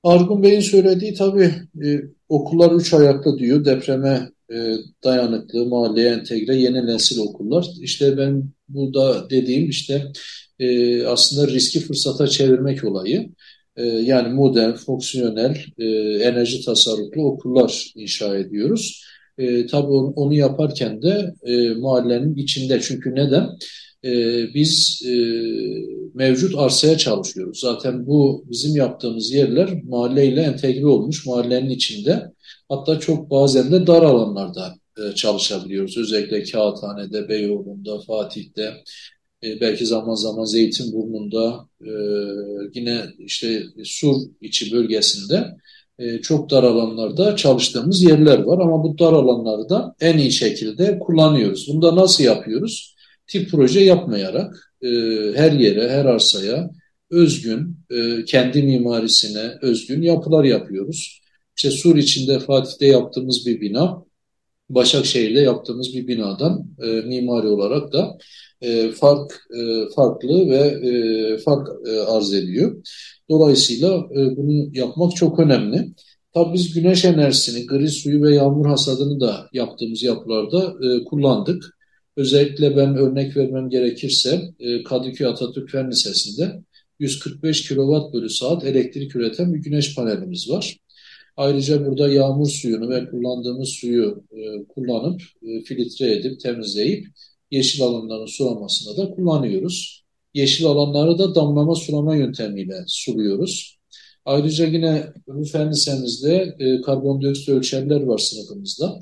Speaker 3: Argun Bey'in söylediği tabii e, okullar üç ayaklı diyor. Depreme e, dayanıklı, mahalleye entegre yeni nesil okullar. İşte ben burada dediğim işte e, aslında riski fırsata çevirmek olayı. E, yani modern, fonksiyonel, e, enerji tasarruflu okullar inşa ediyoruz. E, tabii onu, onu yaparken de e, mahallenin içinde. Çünkü neden? E, biz e, mevcut arsaya çalışıyoruz. Zaten bu bizim yaptığımız yerler mahalleyle entegre olmuş, mahallenin içinde. Hatta çok bazen de dar alanlarda e, çalışabiliyoruz. Özellikle Kağıthane'de, Beyoğlu'nda, Fatih'te, e, belki zaman zaman Zeytinburnu'nda, e, yine işte Sur içi bölgesinde çok dar alanlarda çalıştığımız yerler var. Ama bu dar alanları da en iyi şekilde kullanıyoruz. Bunu da nasıl yapıyoruz? Tip proje yapmayarak her yere, her arsaya özgün, kendi mimarisine özgün yapılar yapıyoruz. İşte Sur içinde Fatih'te yaptığımız bir bina, Başakşehir'de yaptığımız bir binadan e, mimari olarak da e, fark e, farklı ve e, fark e, arz ediyor. Dolayısıyla e, bunu yapmak çok önemli. Tabii biz güneş enerjisini, gri suyu ve yağmur hasadını da yaptığımız yapılarda e, kullandık. Özellikle ben örnek vermem gerekirse e, Kadıköy Atatürk Fen Lisesi'nde 145 kW bölü saat elektrik üreten bir güneş panelimiz var. Ayrıca burada yağmur suyunu ve kullandığımız suyu e, kullanıp e, filtre edip temizleyip yeşil alanların sulamasında da kullanıyoruz. Yeşil alanları da damlama sulama yöntemiyle suluyoruz. Ayrıca yine bu fen lisemizde e, karbondioksit ölçerler var sınıfımızda.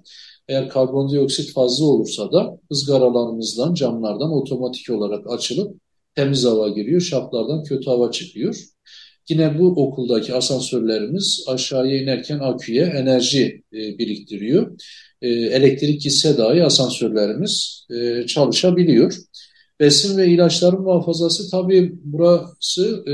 Speaker 3: Eğer karbondioksit fazla olursa da ızgaralarımızdan, camlardan otomatik olarak açılıp temiz hava giriyor, şaftlardan kötü hava çıkıyor. Yine bu okuldaki asansörlerimiz aşağıya inerken aküye enerji e, biriktiriyor. E, elektrik gitse dahi asansörlerimiz e, çalışabiliyor. Besin ve ilaçların muhafazası tabii burası e,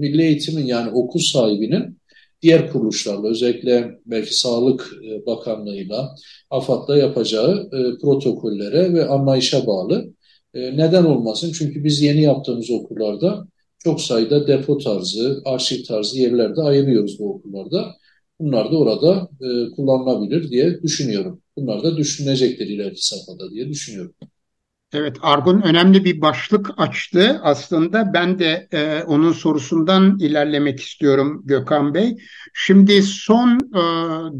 Speaker 3: milli eğitimin yani okul sahibinin diğer kuruluşlarla özellikle belki Sağlık e, Bakanlığı'yla, AFAD'la yapacağı e, protokollere ve anlayışa bağlı. E, neden olmasın? Çünkü biz yeni yaptığımız okullarda çok sayıda depo tarzı, arşiv tarzı yerlerde ayırıyoruz bu okullarda. Bunlar da orada e, kullanılabilir diye düşünüyorum. Bunlar da düşünülecektir ileriki safhada diye düşünüyorum.
Speaker 2: Evet, Argun önemli bir başlık açtı. Aslında ben de e, onun sorusundan ilerlemek istiyorum Gökhan Bey. Şimdi son e,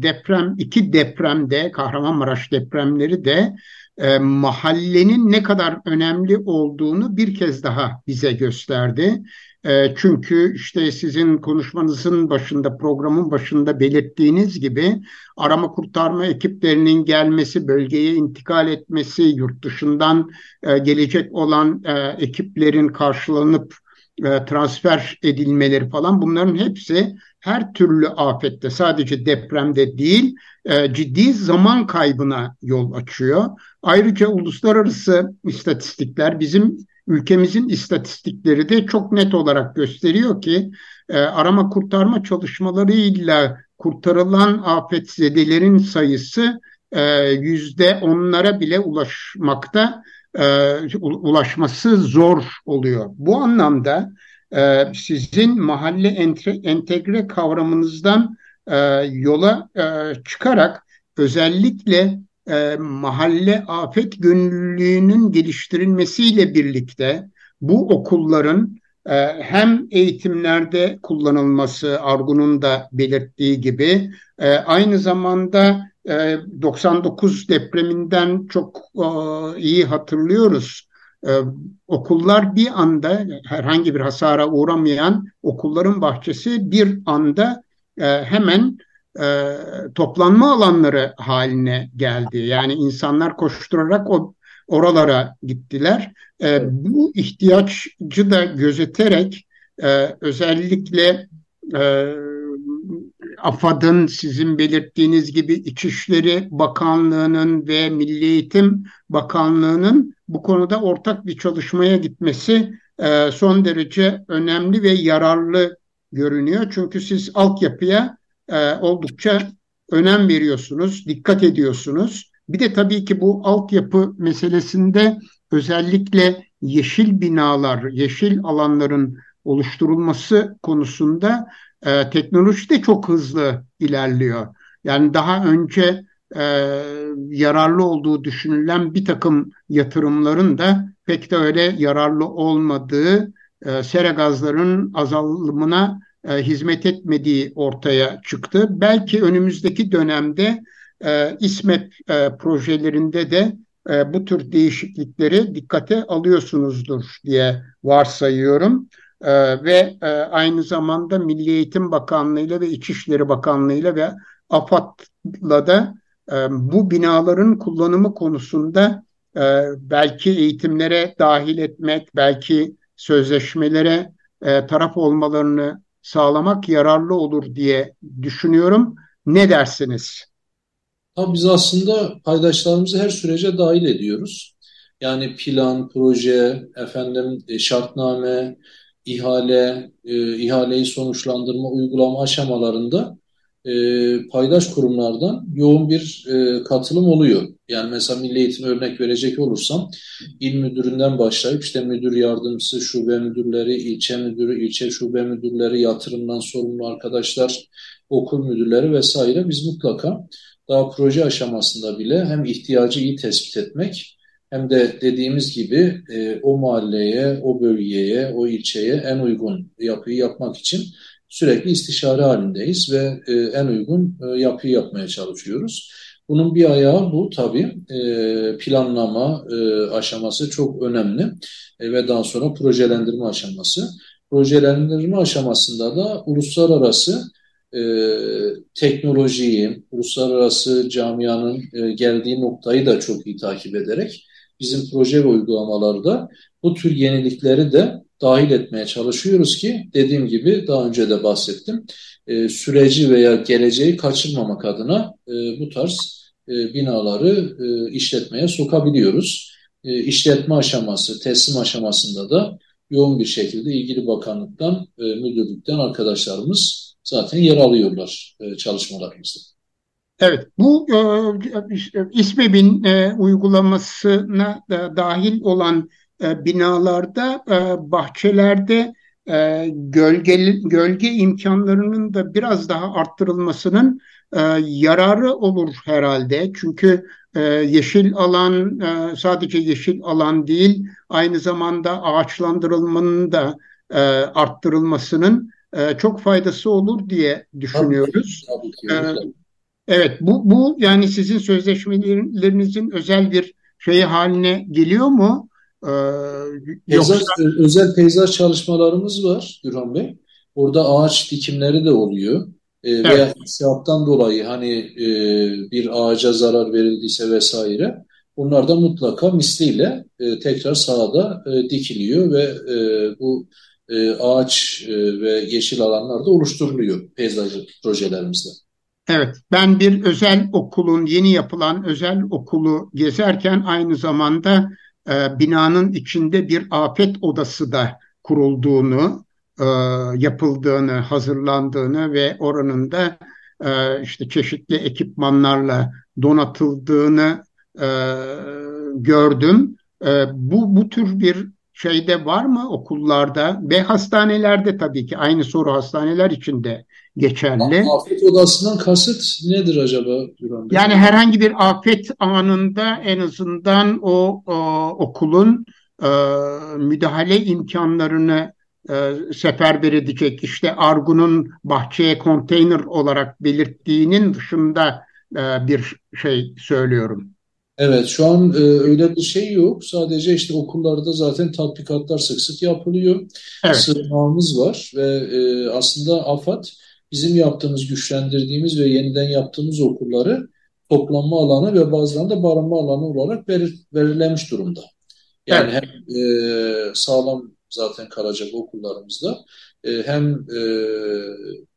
Speaker 2: deprem, iki depremde, Kahramanmaraş depremleri de e, mahallenin ne kadar önemli olduğunu bir kez daha bize gösterdi. E, çünkü işte sizin konuşmanızın başında, programın başında belirttiğiniz gibi arama kurtarma ekiplerinin gelmesi, bölgeye intikal etmesi, yurt dışından e, gelecek olan e, ekiplerin karşılanıp e, transfer edilmeleri falan bunların hepsi her türlü afette sadece depremde değil e, ciddi zaman kaybına yol açıyor. Ayrıca uluslararası istatistikler bizim ülkemizin istatistikleri de çok net olarak gösteriyor ki e, arama kurtarma çalışmalarıyla kurtarılan afetzedelerin sayısı yüzde onlara bile ulaşmakta ulaşması zor oluyor. Bu anlamda e, sizin mahalle entegre kavramınızdan e, yola e, çıkarak özellikle e, mahalle afet gönüllülüğünün geliştirilmesiyle birlikte bu okulların hem eğitimlerde kullanılması Argun'un da belirttiği gibi aynı zamanda e, 99 depreminden çok iyi hatırlıyoruz ee, okullar bir anda herhangi bir hasara uğramayan okulların bahçesi bir anda e, hemen e, toplanma alanları haline geldi. Yani insanlar koşturarak o oralara gittiler. E, bu ihtiyacı da gözeterek e, özellikle e, AFAD'ın sizin belirttiğiniz gibi İçişleri Bakanlığı'nın ve Milli Eğitim Bakanlığı'nın bu konuda ortak bir çalışmaya gitmesi e, son derece önemli ve yararlı görünüyor. Çünkü siz altyapıya e, oldukça önem veriyorsunuz, dikkat ediyorsunuz. Bir de tabii ki bu altyapı meselesinde özellikle yeşil binalar, yeşil alanların oluşturulması konusunda e, teknoloji de çok hızlı ilerliyor. Yani daha önce e, yararlı olduğu düşünülen bir takım yatırımların da pek de öyle yararlı olmadığı, e, sera gazlarının azalımına e, hizmet etmediği ortaya çıktı. Belki önümüzdeki dönemde e, İSMEP e, projelerinde de e, bu tür değişiklikleri dikkate alıyorsunuzdur diye varsayıyorum. Ee, ve e, aynı zamanda Milli Eğitim Bakanlığı ile ve İçişleri Bakanlığı ile ve AFAD'la da e, bu binaların kullanımı konusunda e, belki eğitimlere dahil etmek, belki sözleşmelere e, taraf olmalarını sağlamak yararlı olur diye düşünüyorum. Ne dersiniz?
Speaker 3: Tabii biz aslında paydaşlarımızı her sürece dahil ediyoruz. Yani plan, proje, efendim e, şartname, ihale, e, ihaleyi sonuçlandırma, uygulama aşamalarında e, paydaş kurumlardan yoğun bir e, katılım oluyor. Yani mesela milli eğitim örnek verecek olursam il müdüründen başlayıp işte müdür yardımcısı, şube müdürleri, ilçe müdürü, ilçe şube müdürleri, yatırımdan sorumlu arkadaşlar, okul müdürleri vesaire biz mutlaka daha proje aşamasında bile hem ihtiyacı iyi tespit etmek hem de dediğimiz gibi e, o mahalleye, o bölgeye, o ilçeye en uygun yapıyı yapmak için sürekli istişare halindeyiz ve e, en uygun e, yapıyı yapmaya çalışıyoruz. Bunun bir ayağı bu tabii e, planlama e, aşaması çok önemli e, ve daha sonra projelendirme aşaması. Projelendirme aşamasında da uluslararası e, teknolojiyi, uluslararası camianın e, geldiği noktayı da çok iyi takip ederek bizim proje ve uygulamalarda bu tür yenilikleri de dahil etmeye çalışıyoruz ki dediğim gibi daha önce de bahsettim e, süreci veya geleceği kaçırmamak adına e, bu tarz e, binaları işletmeye sokabiliyoruz. e, işletme aşaması, teslim aşamasında da yoğun bir şekilde ilgili bakanlıktan, müdürlükten arkadaşlarımız zaten yer alıyorlar çalışmalarımızda.
Speaker 2: Evet, bu e, İSMEB'in e, uygulamasına da dahil olan e, binalarda, e, bahçelerde e, gölge, gölge imkanlarının da biraz daha arttırılmasının e, yararı olur herhalde. Çünkü e, yeşil alan e, sadece yeşil alan değil, aynı zamanda ağaçlandırılmanın da e, arttırılmasının e, çok faydası olur diye düşünüyoruz. Tabii, tabii ki, e, evet, bu, bu yani sizin sözleşmelerinizin özel bir şeyi haline geliyor mu?
Speaker 3: Ee, peyzaj, yoksa... Özel peyzaj çalışmalarımız var Gürhan Bey. Orada ağaç dikimleri de oluyor. E, evet. Veya inşaattan dolayı hani e, bir ağaca zarar verildiyse vesaire bunlar da mutlaka misliyle e, tekrar sahada e, dikiliyor ve e, bu e, ağaç e, ve yeşil alanlar da oluşturuluyor peyzaj projelerimizde.
Speaker 2: Evet, ben bir özel okulun, yeni yapılan özel okulu gezerken aynı zamanda e, binanın içinde bir afet odası da kurulduğunu, e, yapıldığını, hazırlandığını ve oranın da e, işte çeşitli ekipmanlarla donatıldığını e, gördüm. E, bu bu tür bir şeyde var mı okullarda ve hastanelerde tabii ki aynı soru hastaneler içinde geçerli.
Speaker 3: Afet odasından kasıt nedir acaba
Speaker 2: Yani herhangi bir afet anında en azından o, o okulun e, müdahale imkanlarını e, seferber edecek işte Argun'un bahçeye konteyner olarak belirttiğinin dışında e, bir şey söylüyorum.
Speaker 3: Evet şu an e, öyle bir şey yok. Sadece işte okullarda zaten tatbikatlar sık sık yapılıyor. Evet. Sığınağımız var ve e, aslında AFAD bizim yaptığımız, güçlendirdiğimiz ve yeniden yaptığımız okulları toplanma alanı ve bazılarında barınma alanı olarak verir, belirlenmiş durumda. Yani evet. hem e, sağlam zaten kalacak okullarımızda e, hem e,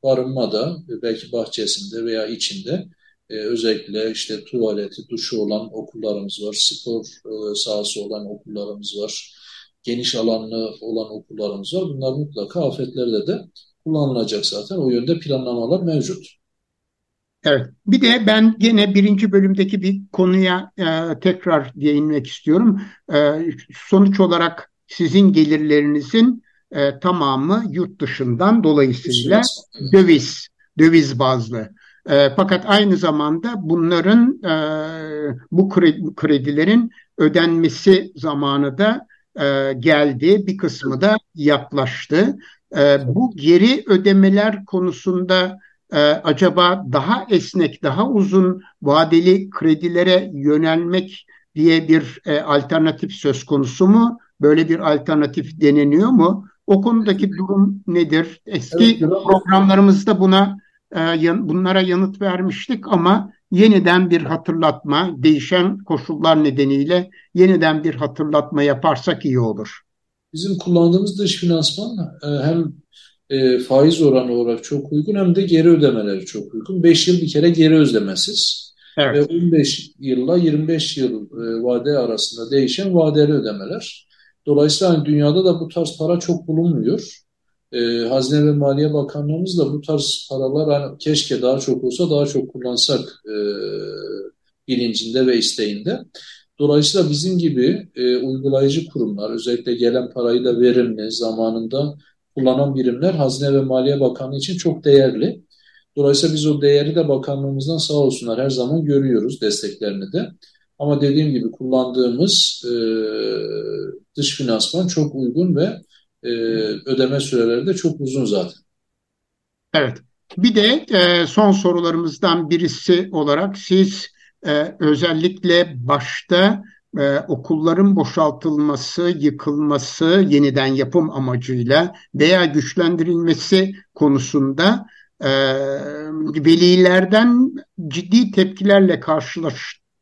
Speaker 3: barınmada belki bahçesinde veya içinde e, özellikle işte tuvaleti, duşu olan okullarımız var, spor e, sahası olan okullarımız var, geniş alanlı olan okullarımız var. Bunlar mutlaka afetlerde de kullanılacak zaten. O yönde planlamalar mevcut.
Speaker 2: Evet. Bir de ben gene birinci bölümdeki bir konuya e, tekrar değinmek istiyorum. E, sonuç olarak sizin gelirlerinizin e, tamamı yurt dışından dolayısıyla döviz, döviz bazlı. E, fakat aynı zamanda bunların e, bu kredi, kredilerin ödenmesi zamanı da e, geldi. Bir kısmı da yaklaştı. E, bu geri ödemeler konusunda e, acaba daha esnek, daha uzun vadeli kredilere yönelmek diye bir e, alternatif söz konusu mu? Böyle bir alternatif deneniyor mu? O konudaki durum nedir? Eski evet, programlarımızda buna bunlara yanıt vermiştik ama yeniden bir hatırlatma, değişen koşullar nedeniyle yeniden bir hatırlatma yaparsak iyi olur.
Speaker 3: Bizim kullandığımız dış finansman e, hem e, faiz oranı olarak çok uygun hem de geri ödemeleri çok uygun. 5 yıl bir kere geri ödemesiz. Evet. Ve 15 yılla 25 yıl e, vade arasında değişen vadeli ödemeler. Dolayısıyla hani dünyada da bu tarz para çok bulunmuyor. E, Hazine ve Maliye Bakanlığımız da bu tarz paralar hani keşke daha çok olsa daha çok kullansak e, bilincinde ve isteğinde. Dolayısıyla bizim gibi e, uygulayıcı kurumlar, özellikle gelen parayı da verimli, zamanında kullanan birimler Hazine ve Maliye Bakanlığı için çok değerli. Dolayısıyla biz o değeri de bakanlığımızdan sağ olsunlar her zaman görüyoruz desteklerini de. Ama dediğim gibi kullandığımız e, dış finansman çok uygun ve e, ödeme süreleri de çok uzun zaten.
Speaker 2: Evet. Bir de e, son sorularımızdan birisi olarak siz e, özellikle başta e, okulların boşaltılması, yıkılması, yeniden yapım amacıyla veya güçlendirilmesi konusunda e, velilerden ciddi tepkilerle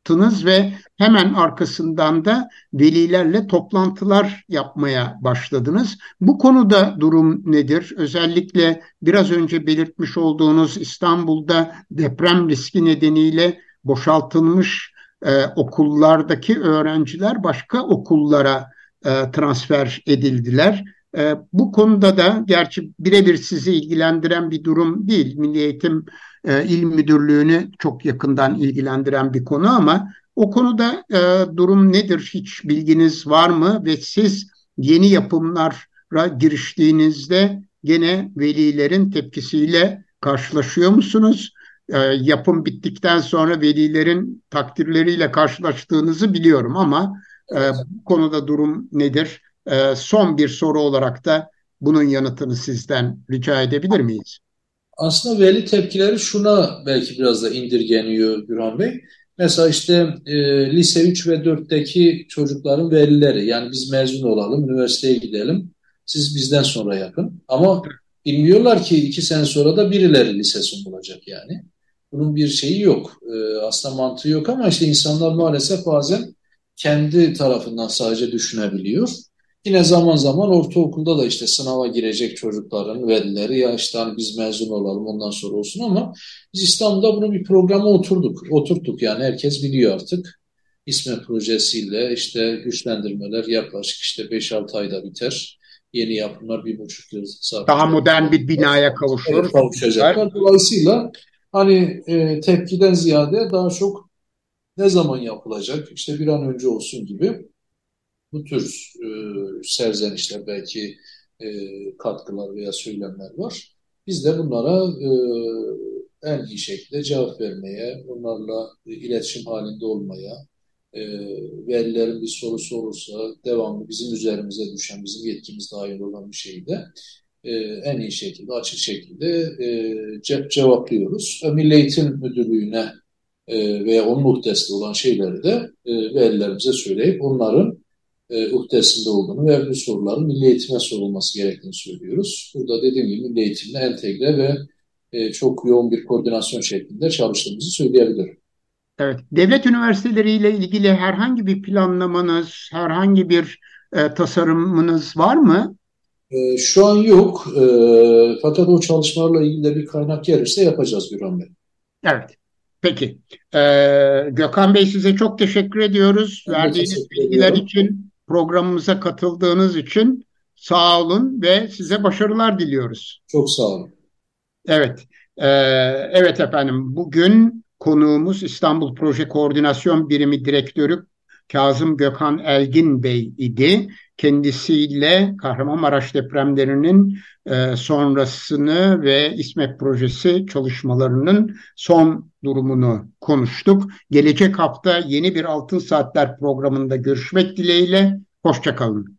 Speaker 2: karşılaştınız ve hemen arkasından da velilerle toplantılar yapmaya başladınız. Bu konuda durum nedir? Özellikle biraz önce belirtmiş olduğunuz İstanbul'da deprem riski nedeniyle boşaltılmış e, okullardaki öğrenciler başka okullara e, transfer edildiler. E, bu konuda da gerçi birebir sizi ilgilendiren bir durum değil. Milli Eğitim e, İl Müdürlüğü'nü çok yakından ilgilendiren bir konu ama o konuda e, durum nedir? Hiç bilginiz var mı? Ve siz yeni yapımlara giriştiğinizde gene velilerin tepkisiyle karşılaşıyor musunuz? E, yapım bittikten sonra velilerin takdirleriyle karşılaştığınızı biliyorum ama e, bu konuda durum nedir? E, son bir soru olarak da bunun yanıtını sizden rica edebilir miyiz?
Speaker 3: Aslında veli tepkileri şuna belki biraz da indirgeniyor Gürhan Bey. Mesela işte e, lise 3 ve 4'teki çocukların velileri yani biz mezun olalım, üniversiteye gidelim, siz bizden sonra yapın. Ama bilmiyorlar ki iki sene sonra da birileri lisesin bulacak yani. Bunun bir şeyi yok. E, aslında mantığı yok ama işte insanlar maalesef bazen kendi tarafından sadece düşünebiliyor. Yine zaman zaman ortaokulda da işte sınava girecek çocukların velileri ya işte hani biz mezun olalım ondan sonra olsun ama biz İstanbul'da bunu bir programa oturduk. Oturttuk yani herkes biliyor artık. İSME projesiyle işte güçlendirmeler yaklaşık işte 5-6 ayda biter. Yeni yapımlar bir buçuk yıl
Speaker 2: saat. Daha modern bir binaya kavuşur.
Speaker 3: Kavuşacaklar. Dolayısıyla hani e, tepkiden ziyade daha çok ne zaman yapılacak işte bir an önce olsun gibi bu tür e, serzenişler belki e, katkılar veya söylemler var. Biz de bunlara e, en iyi şekilde cevap vermeye, onlarla iletişim halinde olmaya, e, velilerin bir sorusu olursa devamlı bizim üzerimize düşen, bizim yetkimiz dahil olan bir şeyi de e, en iyi şekilde, açık şekilde e, ce cevaplıyoruz. Milli Eğitim Müdürlüğü'ne e, veya onun muhtesli olan şeyleri de e, velilerimize söyleyip onların e, uhdesinde olduğunu ve bu soruların milli eğitime sorulması gerektiğini söylüyoruz. Burada dediğim gibi milli eğitimle entegre ve e, çok yoğun bir koordinasyon şeklinde çalıştığımızı söyleyebilirim.
Speaker 2: Evet, devlet üniversiteleriyle ilgili herhangi bir planlamanız, herhangi bir e, tasarımınız var mı?
Speaker 3: E, şu an yok. E, fakat o çalışmalarla ilgili de bir kaynak gelirse yapacağız Gürhan Bey.
Speaker 2: Evet. Peki. Ee, Gökhan Bey size çok teşekkür ediyoruz. Ben Verdiğiniz bilgiler için programımıza katıldığınız için sağ olun ve size başarılar diliyoruz.
Speaker 3: Çok sağ olun.
Speaker 2: Evet, e, evet efendim. Bugün konuğumuz İstanbul Proje Koordinasyon Birimi Direktörü Kazım Gökhan Elgin Bey idi. Kendisiyle Kahramanmaraş depremlerinin e, sonrasını ve İSMET projesi çalışmalarının son durumunu konuştuk. Gelecek hafta yeni bir Altın Saatler programında görüşmek dileğiyle. Hoşçakalın.